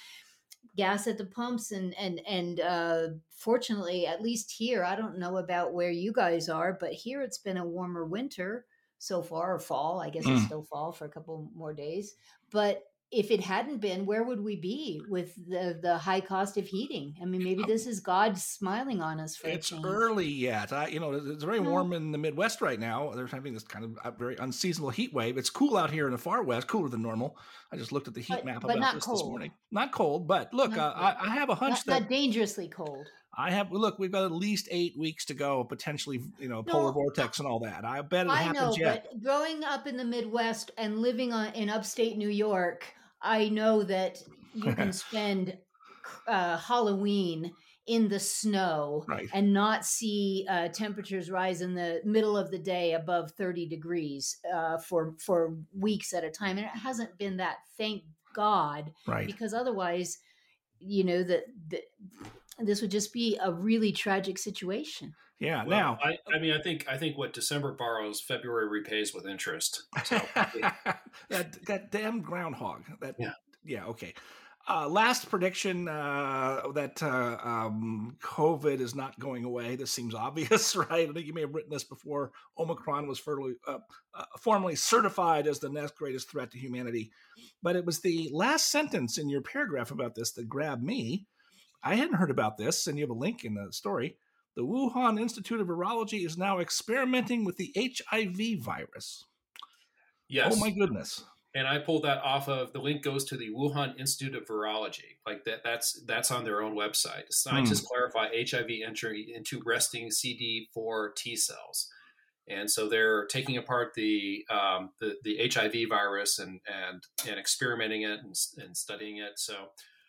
gas at the pumps and and and uh fortunately at least here i don't know about where you guys are but here it's been a warmer winter so far or fall i guess it's Mm. still fall for a couple more days but if it hadn't been where would we be with the the high cost of heating i mean maybe this is god smiling on us for It's early yet. I, you know, it's very warm in the Midwest right now. They're having this kind of uh, very unseasonable heat wave. It's cool out here in the far west, cooler than normal. I just looked at the heat But- map but about not this this morning. Not cold, but look, uh, I, I have a hunch not, that not dangerously cold I have. Look, we've got at least eight weeks to go, potentially, you know, polar No, vortex and all that. I bet it I know, yet. but growing up in the Midwest and living on, in upstate New York, I know that you can spend uh, Halloween in the snow Right. and not see uh, temperatures rise in the middle of the day above 30 degrees uh, for for weeks at a time, and it hasn't been that. Thank God, Right. because otherwise, you know that that this would just be a really tragic situation. Yeah. Well, now, I, I mean, I think I think what December borrows, February repays with interest. So that that damn groundhog. That Yeah. yeah. Okay. Uh, last prediction uh, that uh, um, COVID is not going away. This seems obvious, right? I think you may have written this before. Omicron was uh, uh, formally certified as the next greatest threat to humanity, but it was the last sentence in your paragraph about this that grabbed me. I hadn't heard about this, and you have a link in the story. The Wuhan Institute of Virology is now experimenting with the HIV virus. yes, Oh my goodness. and I pulled that off of the link goes to the Wuhan Institute of Virology. Like that, that's that's on their own website. Scientists clarify HIV entry into resting CD4 T cells, and so they're taking apart the um, the, the HIV virus and and and experimenting it and, and studying it. So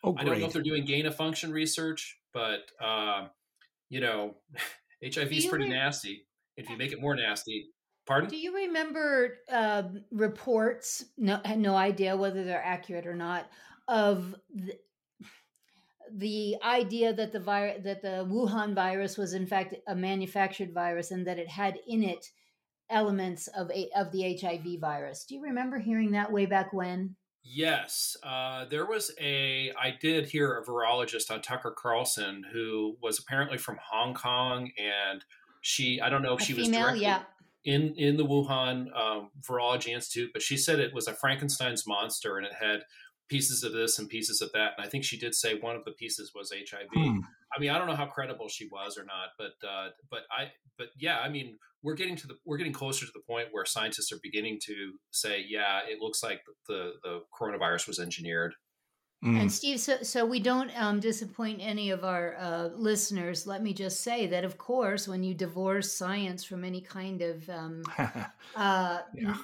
Oh, I don't know if they're doing gain of function research, but um, you know, HIV is pretty re- nasty. If you make it more nasty, pardon? Do you remember um reports? No, I had no idea whether they're accurate or not. Of the, the idea that the virus, that the Wuhan virus was in fact a manufactured virus, and that it had in it elements of a, of the HIV virus. Do you remember hearing that way back when? Yes, uh, there was a. I did hear a virologist on Tucker Carlson who was apparently from Hong Kong, and she. I don't know if A she was female, directly yeah. in in the Wuhan um, Virology Institute, but she said it was a Frankenstein's monster, and it had pieces of this and pieces of that. And I think she did say one of the pieces was HIV. Hmm. I mean, I don't know how credible she was or not, but uh, but I but yeah, I mean, we're getting to the we're getting closer to the point where scientists are beginning to say, yeah, it looks like the the coronavirus was engineered. Hmm. And Steve, so, so we don't um, disappoint any of our uh, listeners. Let me just say that, of course, when you divorce science from any kind of um, uh, Yeah. n-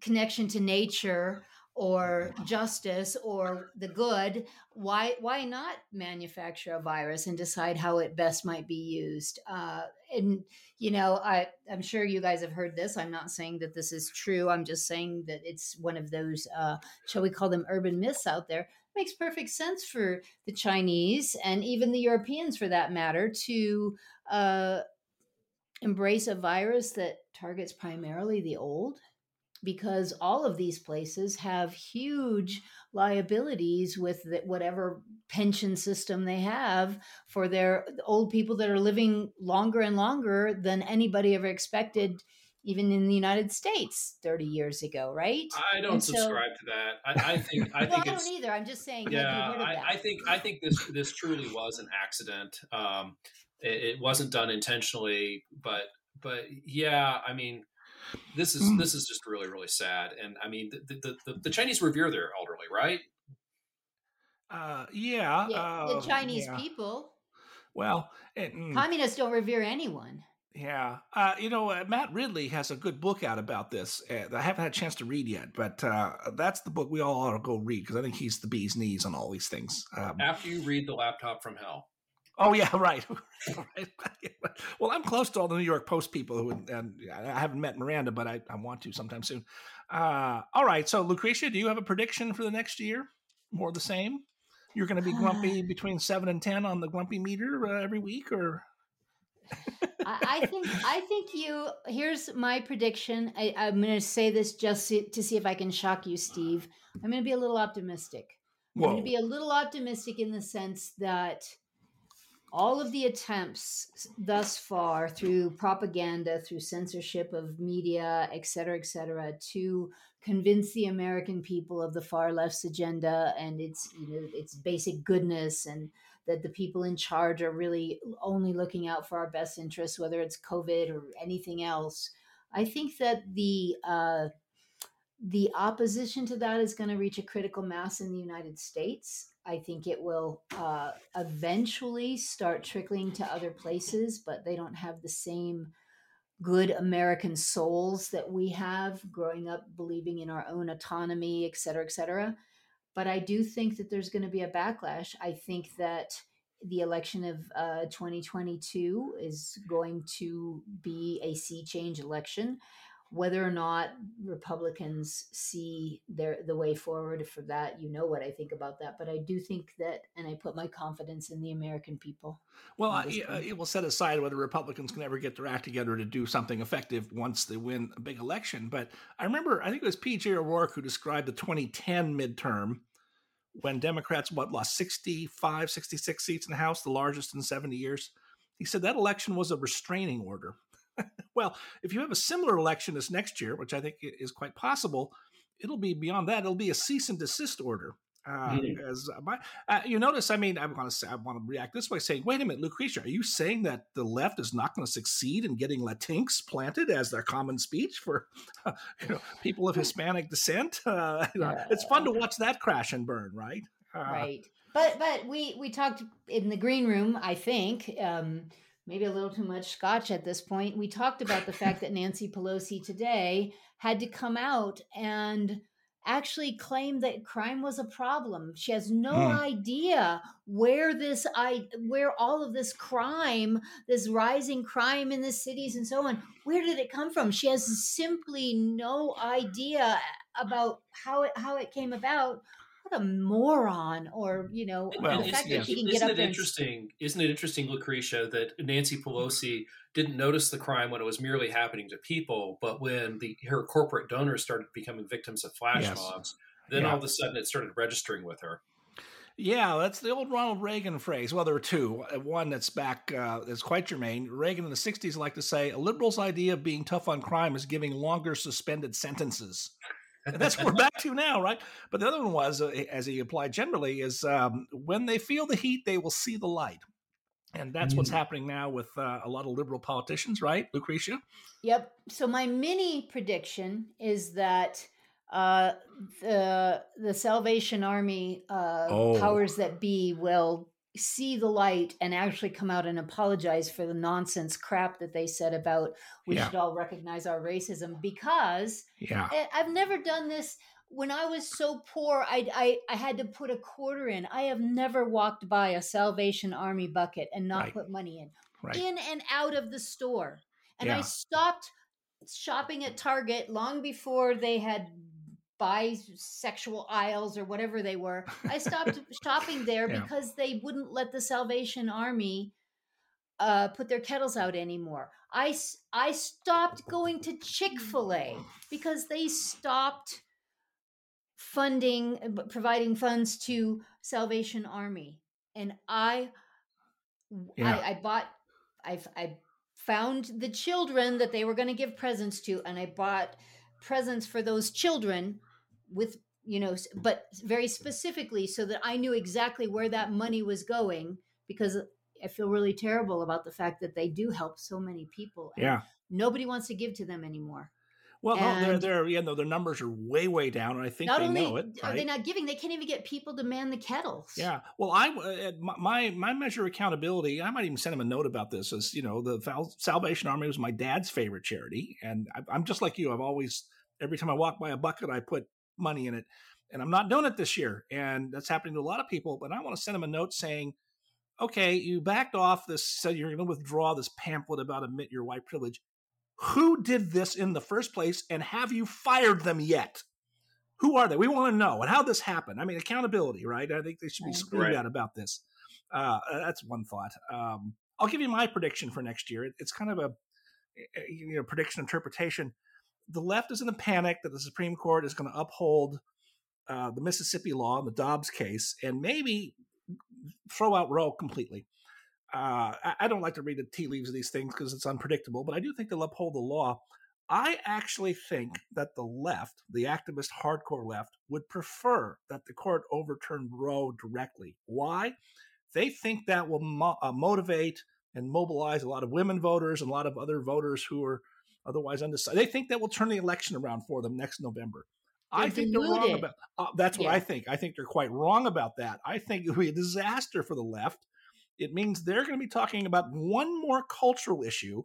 connection to nature or justice or the good, why why not manufacture a virus and decide how it best might be used? Uh, and you know, I I'm sure you guys have heard this. I'm not saying that this is true. I'm just saying that it's one of those, uh, shall we call them urban myths out there. Makes perfect sense for the Chinese and even the Europeans, for that matter, to uh, embrace a virus that targets primarily the old because all of these places have huge liabilities with the, whatever pension system they have for their old people that are living longer and longer than anybody ever expected even in the United States 30 years ago, right? I don't so- subscribe to that. I, I think I well, think I don't either. I'm just saying. yeah heard of that? I, I think i think this this truly was an accident um it, it wasn't done intentionally but but yeah i mean this is Mm. this is just really really sad and i mean the the, the, the chinese revere their elderly right Uh, yeah. yeah, uh, the Chinese yeah. people. Well, it, mm, Communists don't revere anyone. Yeah, uh, you know, uh, Matt Ridley has a good book out about this. Uh, I haven't had a chance to read yet, but uh, that's the book we all ought to go read because I think he's the bee's knees on all these things. Um, After you read The Laptop from Hell. Oh yeah, right. right. well, I'm close to all the New York Post people who, and I haven't met Miranda, but I, I want to sometime soon. Uh, all right. So, Lucretia, do you have a prediction for the next year? More the same? You're going to be grumpy between seven and ten on the grumpy meter uh, every week, or? I, I think I think you. Here's my prediction. I, I'm going to say this just to, to see if I can shock you, Steve. I'm going to be a little optimistic. I'm going to be a little optimistic in the sense that all of the attempts thus far through propaganda, through censorship of media, et cetera, et cetera, to convince the American people of the far left's agenda and its you know its basic goodness and that the people in charge are really only looking out for our best interests, whether it's COVID or anything else. I think that the uh, the opposition to that is going to reach a critical mass in the United States. I think it will uh, eventually start trickling to other places, but they don't have the same good American souls that we have growing up believing in our own autonomy, et cetera, et cetera. But I do think that there's going to be a backlash. I think that the election of uh, 2022 is going to be a sea change election whether or not Republicans see their the way forward for that, you know what I think about that. But I do think that, and I put my confidence in the American people. Well, I, uh, it will set aside whether Republicans can ever get their act together to do something effective once they win a big election. But I remember, I think it was P.J. O'Rourke who described the 2010 midterm when Democrats, what, lost 65, 66 seats in the House, the largest in 70 years. He said that election was a restraining order. Well, if you have a similar election as next year, which I think is quite possible, it'll be beyond that. It'll be a cease and desist order. Uh, Mhm. As my, uh, you notice, I mean, I want to say, I want to react this way, saying, "Wait a minute, Lucretia, are you saying that the left is not going to succeed in getting Latinx planted as their common speech for you know, people of Hispanic descent? Uh, you know, It's fun to watch that crash and burn, right? Uh, right. But but we we talked in the green room. I think um, maybe a little too much scotch at this point. We talked about the fact that Nancy Pelosi today had to come out and actually claim that crime was a problem. She has no Hmm. idea where this I where all of this crime, this rising crime in the cities and so on, where did it come from? She has simply no idea about how it how it came about. What a moron! Or you know, And the fact isn't, that she can get isn't up it there. and- interesting? Isn't it interesting, Lucretia, that Nancy Pelosi didn't notice the crime when it was merely happening to people, but when the her corporate donors started becoming victims of flash Yes. mobs, then Yeah. all of a sudden it started registering with her. Yeah, that's the old Ronald Reagan phrase. Well, there are two. Uh, One that's back, uh, that's quite germane. Reagan in the 60s liked to say, a liberal's idea of being tough on crime is giving longer suspended sentences. And that's what we're back to now, right? But the other one was, uh, as he applied generally, is um, when they feel the heat, they will see the light. And that's what's Mm. happening now with uh, a lot of liberal politicians, right, Lucretia? Yep. So my mini prediction is that uh, the the Salvation Army uh, Oh. powers that be will see the light and actually come out and apologize for the nonsense crap that they said about we Yeah. should all recognize our racism because Yeah. I've never done this. When I was so poor, I, I I had to put a quarter in. I have never walked by a Salvation Army bucket and not Right. put money in, Right. in and out of the store. And I stopped shopping at Target long before they had bisexual aisles or whatever they were. I stopped shopping there Yeah. because they wouldn't let the Salvation Army uh, put their kettles out anymore. I, I stopped going to Chick fil A because they stopped funding, uh, providing funds to Salvation Army. And I, Yeah. I, I bought, I, I found the children that they were going to give presents to, and I bought presents for those children with, you know, but very specifically so that I knew exactly where that money was going because I feel really terrible about the fact that they do help so many people. and Yeah. Nobody wants to give to them anymore. Well, no, they're, they're, yeah, no, their numbers are way, way down, and I think they know it. are they right? not giving, they can't even get people to man the kettles. Yeah. Well, I uh, my- my my measure of accountability. I might even send him a note about this. Is you know the Salvation Army was my dad's favorite charity, and I, I'm just like you. I've always every time I walk by a bucket, I put money in it, and I'm not doing it this year, and that's happening to a lot of people. But I want to send them a note saying, okay, you backed off this, said you're going to withdraw this pamphlet about admit your white privilege. Who did this in the first place, and have you fired them yet? Who are they? We want to know and how this happened. I mean, accountability, right? I think they should be screamed Right. at about this. Uh, that's one thought. Um, I'll give you my prediction for next year. It, it's kind of a a- you know prediction interpretation. The left is in a panic that the Supreme Court is going to uphold uh, the Mississippi law, in the Dobbs case, and maybe throw out Roe completely. Uh, I, I don't like to read the tea leaves of these things because it's unpredictable, but I do think they'll uphold the law. I actually think that the left, the activist hardcore left, would prefer that the court overturn Roe directly. Why? They think that will mo- uh, motivate and mobilize a lot of women voters and a lot of other voters who are otherwise undecided. They think that will turn the election around for them next November. I They're think they're wrong about. Uh, that's what Yeah. I think. I think they're quite wrong about that. I think it would be a disaster for the left. It means they're going to be talking about one more cultural issue,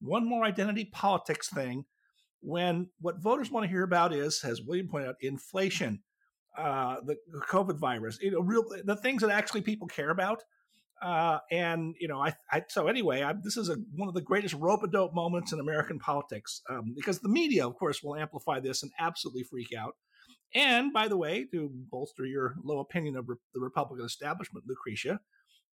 one more identity politics thing, when what voters want to hear about is, as William pointed out, inflation, uh, the COVID virus, you know, real the things that actually people care about. Uh, and you know, I, I so anyway, I, this is a, one of the greatest rope a dope moments in American politics um, because the media, of course, will amplify this and absolutely freak out. And by the way, to bolster your low opinion of re- the Republican establishment, Lucretia,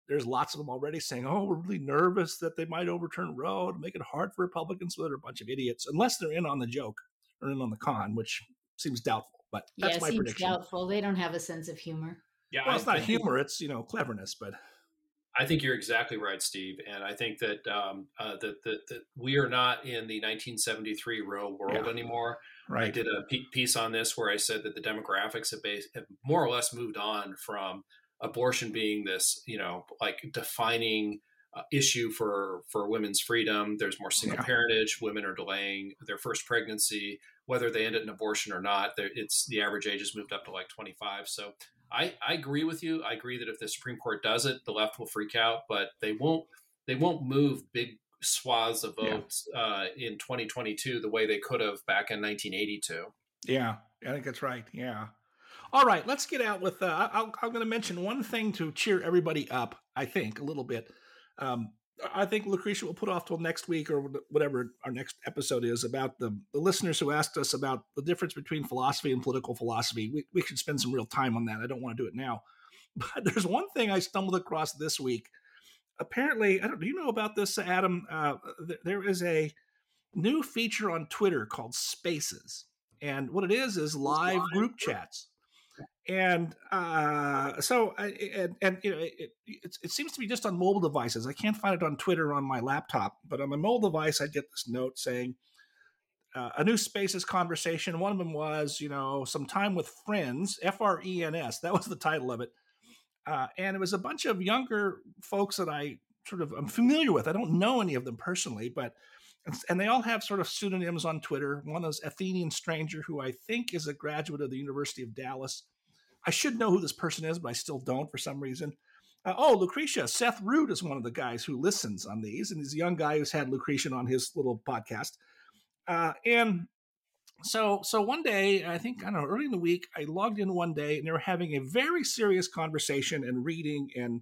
there's lots of them already saying, "Oh, we're really nervous that they might overturn Roe to make it hard for Republicans." So they're a bunch of idiots, unless they're in on the joke or in on the con, which seems doubtful. But that's yeah, my seems prediction. doubtful. They don't have a sense of humor. Yeah, Well, it's not humor; it's you know cleverness. But I think you're exactly right, Steve, and I think that um, uh, that, that that we are not in the 1973 Roe world Yeah. anymore. I did a piece on this where I said that the demographics have, have more or less moved on from abortion being this, you know, like defining uh, issue for for women's freedom. There's more single Yeah. parentage. Women are delaying their first pregnancy, whether they end it in abortion or not. It's the average age has moved up to like 25. So I, I agree with you. I agree that if the Supreme Court does it, the left will freak out, but they won't. They won't move big swaths of Yeah. votes uh, in 2022 the way they could have back in 1982. Yeah, I think that's right. Yeah. All right, let's get out with. Uh, I- I'll, I'm going to mention one thing to cheer everybody up. I think a little bit. Um, I think Lucretia will put off till next week or whatever our next episode is about the, the listeners who asked us about the difference between philosophy and political philosophy. We, we should spend some real time on that. I don't want to do it now. But there's one thing I stumbled across this week. Apparently, I don't. Do you know about this, Adam? Uh, th- there is a new feature on Twitter called Spaces, and what it is is live group chats. And uh, so, and, and you know, it, it, it seems to be just on mobile devices. I can't find it on Twitter on my laptop, but on my mobile device, I get this note saying uh, a new Spaces conversation. One of them was, you know, some time with friends, F R E N S. That was the title of it. Uh, and it was a bunch of younger folks that I sort of I'm familiar with. I don't know any of them personally, but and they all have sort of pseudonyms on Twitter. One is Athenian Stranger, who I think is a graduate of the University of Dallas. I should know who this person is, but I still don't for some reason. Uh, oh, Lucretia. Seth Root is one of the guys who listens on these, and he's a young guy who's had Lucretia on his little podcast. Uh, and so, so one day, I think I don't know, early in the week, I logged in one day, and they were having a very serious conversation and reading and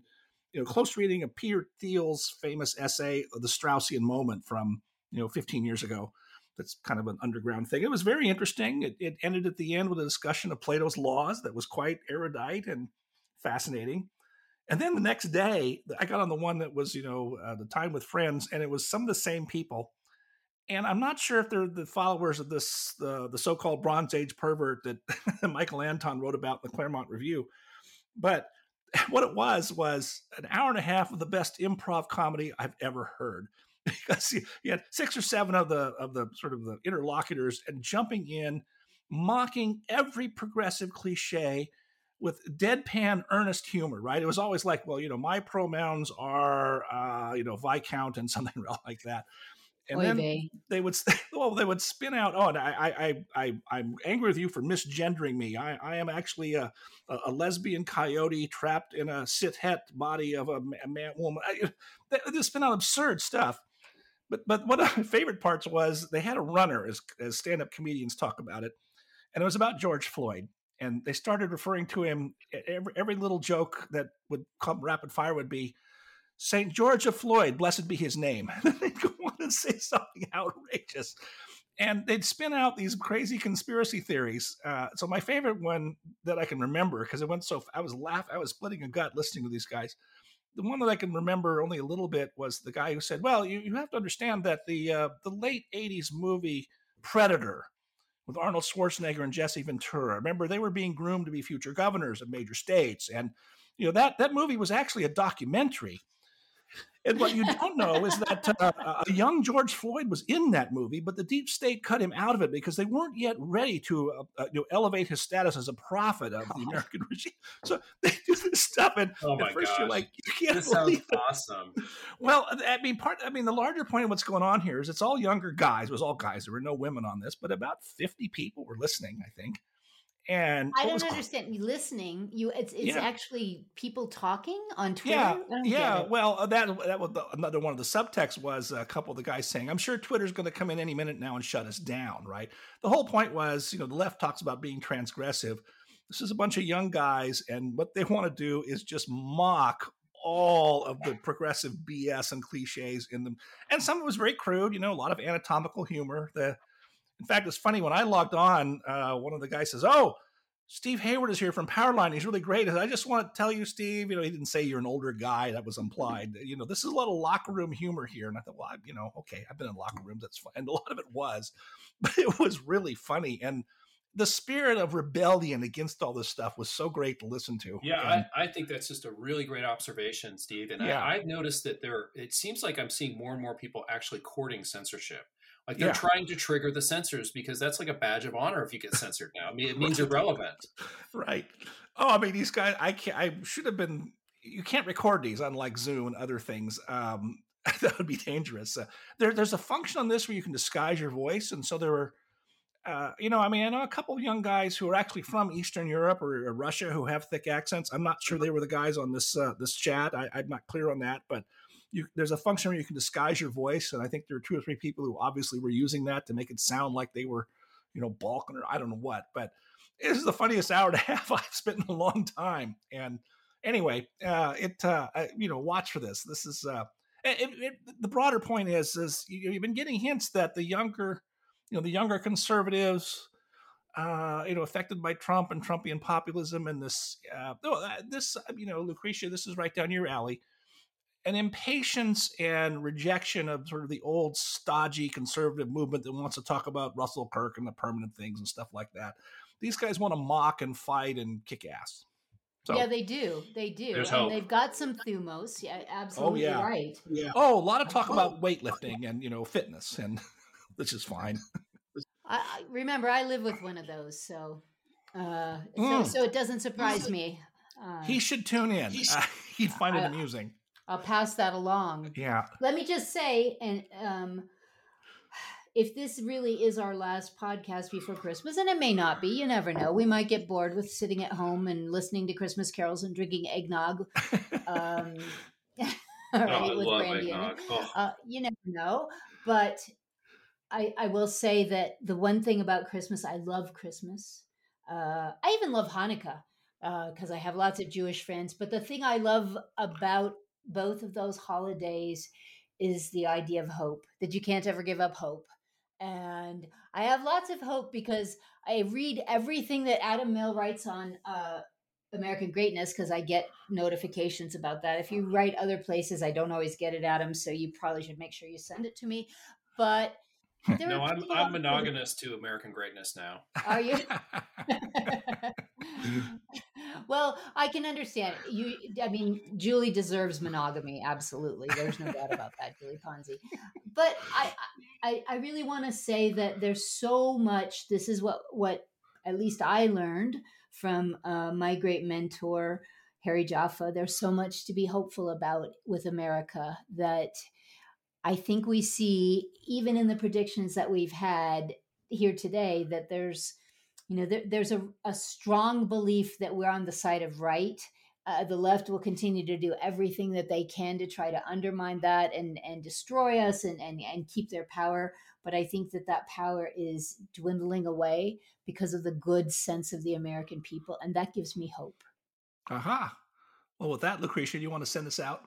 you know close reading of Peter Thiel's famous essay, "The Straussian Moment," from you know 15 years ago. That's kind of an underground thing. It was very interesting. It, it ended at the end with a discussion of Plato's laws that was quite erudite and fascinating. And then the next day, I got on the one that was, you know, uh, the time with friends, and it was some of the same people. And I'm not sure if they're the followers of this, the the so-called Bronze Age pervert that Michael Anton wrote about in the Claremont Review. But what it was was an hour and a half of the best improv comedy I've ever heard. Because you, you had six or seven of the of the sort of the interlocutors and jumping in, mocking every progressive cliche with deadpan earnest humor, right? It was always like, well, you know, my pronouns are, uh, you know, Viscount and something like that. and Oy then vey. they would well they would spin out. Oh, and I I I, I I'm angry with you for misgendering me. I, I am actually a, a lesbian coyote trapped in a sit-het body of a, a man woman. I, they, they spin out absurd stuff. But but one of my favorite parts was they had a runner as as stand-up comedians talk about it, and it was about George Floyd. And they started referring to him every every little joke that would come rapid fire would be Saint George of Floyd, blessed be his name. they'd go on and say something outrageous, and they'd spin out these crazy conspiracy theories. Uh, so my favorite one that I can remember because it went so I was laugh I was splitting a gut listening to these guys. The one that I can remember only a little bit was the guy who said, "Well, you, you have to understand that the uh, the late '80s movie Predator." With Arnold Schwarzenegger and Jesse Ventura. Remember, they were being groomed to be future governors of major states. And, you know, that, that movie was actually a documentary and what you don't know is that uh, a young George Floyd was in that movie, but the deep state cut him out of it because they weren't yet ready to uh, uh, you know, elevate his status as a prophet of the American regime. So they do this stuff, and Oh at first you're like, you can't This sounds believe it. awesome. Well, I mean, part. I mean, the larger point of what's going on here is it's all younger guys. It was all guys. There were no women on this, but about fifty people were listening, I think. And I don't understand. You listening? You it's it's Yeah. actually people talking on Twitter. Yeah, yeah. Well, uh, that that was the, another one of the subtexts was a couple of the guys saying, "I'm sure Twitter's going to come in any minute now and shut us down." Right. The whole point was, you know, the left talks about being transgressive. This is a bunch of young guys, and what they want to do is just mock all of the progressive BS and cliches in them. And some of it was very crude, you know, a lot of anatomical humor. The in fact, it's funny when I logged on, uh, one of the guys says, "Oh, Steve Hayward is here from Powerline. He's really great." I just want to tell you, Steve. You know, he didn't say you're an older guy. That was implied. You know, this is a lot of locker room humor here. And I thought, well, I, you know, okay, I've been in locker rooms. That's fine. And a lot of it was, but it was really funny. And the spirit of rebellion against all this stuff was so great to listen to. Yeah, And- I, I think that's just a really great observation, Steve. And Yeah. I, I've noticed that there, it seems like I'm seeing more and more people actually courting censorship. Like they're Yeah. trying to trigger the censors because that's like a badge of honor if you get censored now. I mean, it means you're relevant. right. Oh, I mean, these guys. I can't. I should have been. You can't record these, unlike Zoom and other things. Um, that would be dangerous. Uh, there, there's a function on this where you can disguise your voice, and so there were. Uh, you know, I mean, I know a couple of young guys who are actually from Eastern Europe or, or Russia who have thick accents. I'm not sure they were the guys on this uh, this chat. I, I'm not clear on that, but you, there's a function where you can disguise your voice, and I think there are two or three people who obviously were using that to make it sound like they were, you know, balking or I don't know what. But this is the funniest hour a half I've spent in a long time. And anyway, uh, it uh, I- you know, watch for this. This is uh, it, it, the broader point is is you, you've been getting hints that the younger, you know, the younger conservatives. Uh, you know, affected by Trump and Trumpian populism, and this, uh, oh, uh, this, you know, Lucretia, this is right down your alley an impatience and rejection of sort of the old stodgy conservative movement that wants to talk about Russell Kirk and the permanent things and stuff like that. These guys want to mock and fight and kick ass. So, yeah, they do. They do. And hope. they've got some thumos. Yeah, oh absolutely yeah, right. yeah. Oh, a lot of talk about weightlifting and you know fitness, and which is fine. I, I remember I live with one of those, so uh, so, Mm. so it doesn't surprise me. Uh, He should tune in. Uh, he'd find it I- amusing. I'll pass that along. Yeah. Let me just say, and um, if this really is our last podcast before Christmas, and it may not be, you never know. We might get bored with sitting at home and listening to Christmas carols and drinking eggnog. Um, all Oh, right, I with love brandy in it. Oh. Uh, you never know. But I, I will say that the one thing about Christmas, I love Christmas. Uh, I even love Hanukkah because I have lots of Jewish friends. But the thing I love about both of those holidays is the idea of hope that you can't ever give up hope. And I have lots of hope because I read everything that Adam Mill writes on uh, American Greatness because I get notifications about that. If you write other places, I don't always get it, Adam. So you probably should make sure you send it to me. But there No, I'm I'm monogamous to American greatness now. Are you? well, I can understand you. I mean, Julie deserves monogamy. Absolutely, there's no doubt about that, Julie Ponzi. But I, I, I really want to say that there's so much. This is what what at least I learned from uh, my great mentor Harry Jaffa. There's so much to be hopeful about with America that. I think we see, even in the predictions that we've had here today, that there's, you know, there, there's a, a strong belief that we're on the side of right. Uh, the left will continue to do everything that they can to try to undermine that and and destroy us and and, and keep their power. But I think that that power is dwindling away because of the good sense of the American people, and that gives me hope. Aha. Well, with that, Lucretia, you want to send us out?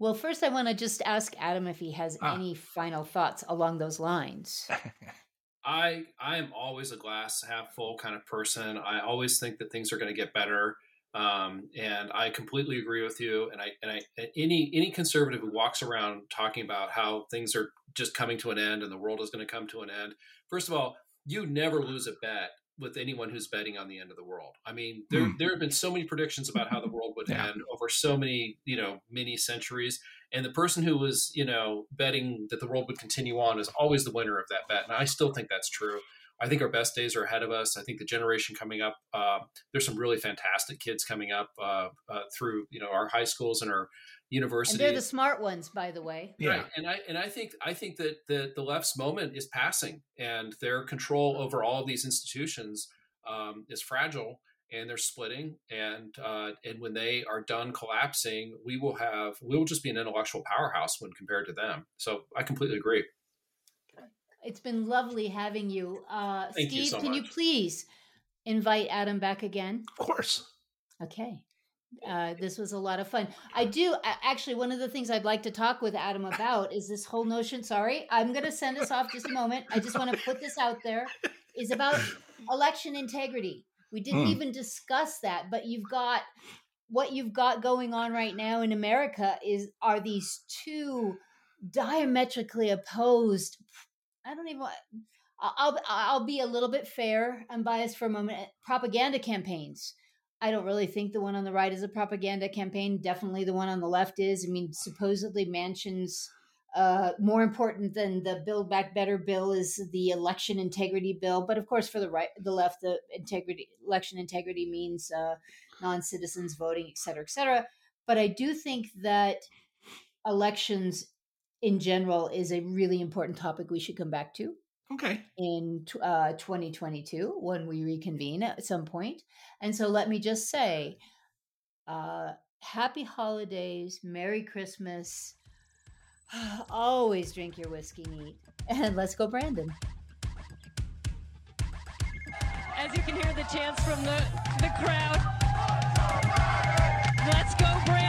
Well, first, I want to just ask Adam if he has Ah. any final thoughts along those lines. I I am always a glass half full kind of person. I always think that things are going to get better, um, and I completely agree with you. And I and I any any conservative who walks around talking about how things are just coming to an end and the world is going to come to an end. First of all, you never lose a bet with anyone who's betting on the end of the world. I mean, there Hmm. there have been so many predictions about how the world would Yeah. end over so many you know many centuries, and the person who was you know betting that the world would continue on is always the winner of that bet, and I still think that's true. I think our best days are ahead of us. I think the generation coming up, uh, there's some really fantastic kids coming up uh, uh, through you know our high schools and our and universities. they're the smart ones, by the way. Right. And I and I think I think that the the left's moment is passing, and their control over all of these institutions um, is fragile, and they're splitting. And uh, and when they are done collapsing, we will have we will just be an intellectual powerhouse when compared to them. So I completely agree. It's been lovely having you. Uh, Thank you Steve, so can you please invite Adam back again? Of course. Okay. Uh, this was a lot of fun. I do actually. One of the things I'd like to talk with Adam about is this whole notion. Sorry, I'm going to send us off just a moment. I just want to put this out there. Is about election integrity. We didn't Hmm. even discuss that, but you've got what you've got going on right now in America is are these two diametrically opposed. I don't even. I'll I'll be a little bit fair and biased for a moment. Propaganda campaigns. I don't really think the one on the right is a propaganda campaign. Definitely the one on the left is. I mean, supposedly Manchin's uh, more important than the Build Back Better bill is the election integrity bill. But of course, for the right, the left, the integrity election integrity means uh, non-citizens voting, et cetera, et cetera. But I do think that elections in general is a really important topic we should come back to Okay. in uh, 2022 when we reconvene at some point. And so let me just say, uh, happy holidays, Merry Christmas. Always drink your whiskey neat. And let's go, Brandon. As you can hear the chants from the, the crowd. Let's go, Brandon.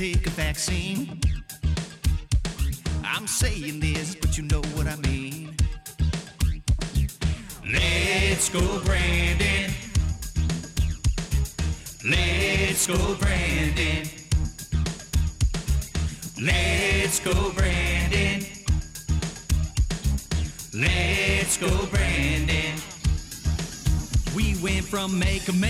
Take a vaccine. I'm saying this, but you know what I mean. Let's go, Brandon. Let's go, Brandon. Let's go, Brandon. Let's go, Brandon. We went from Make America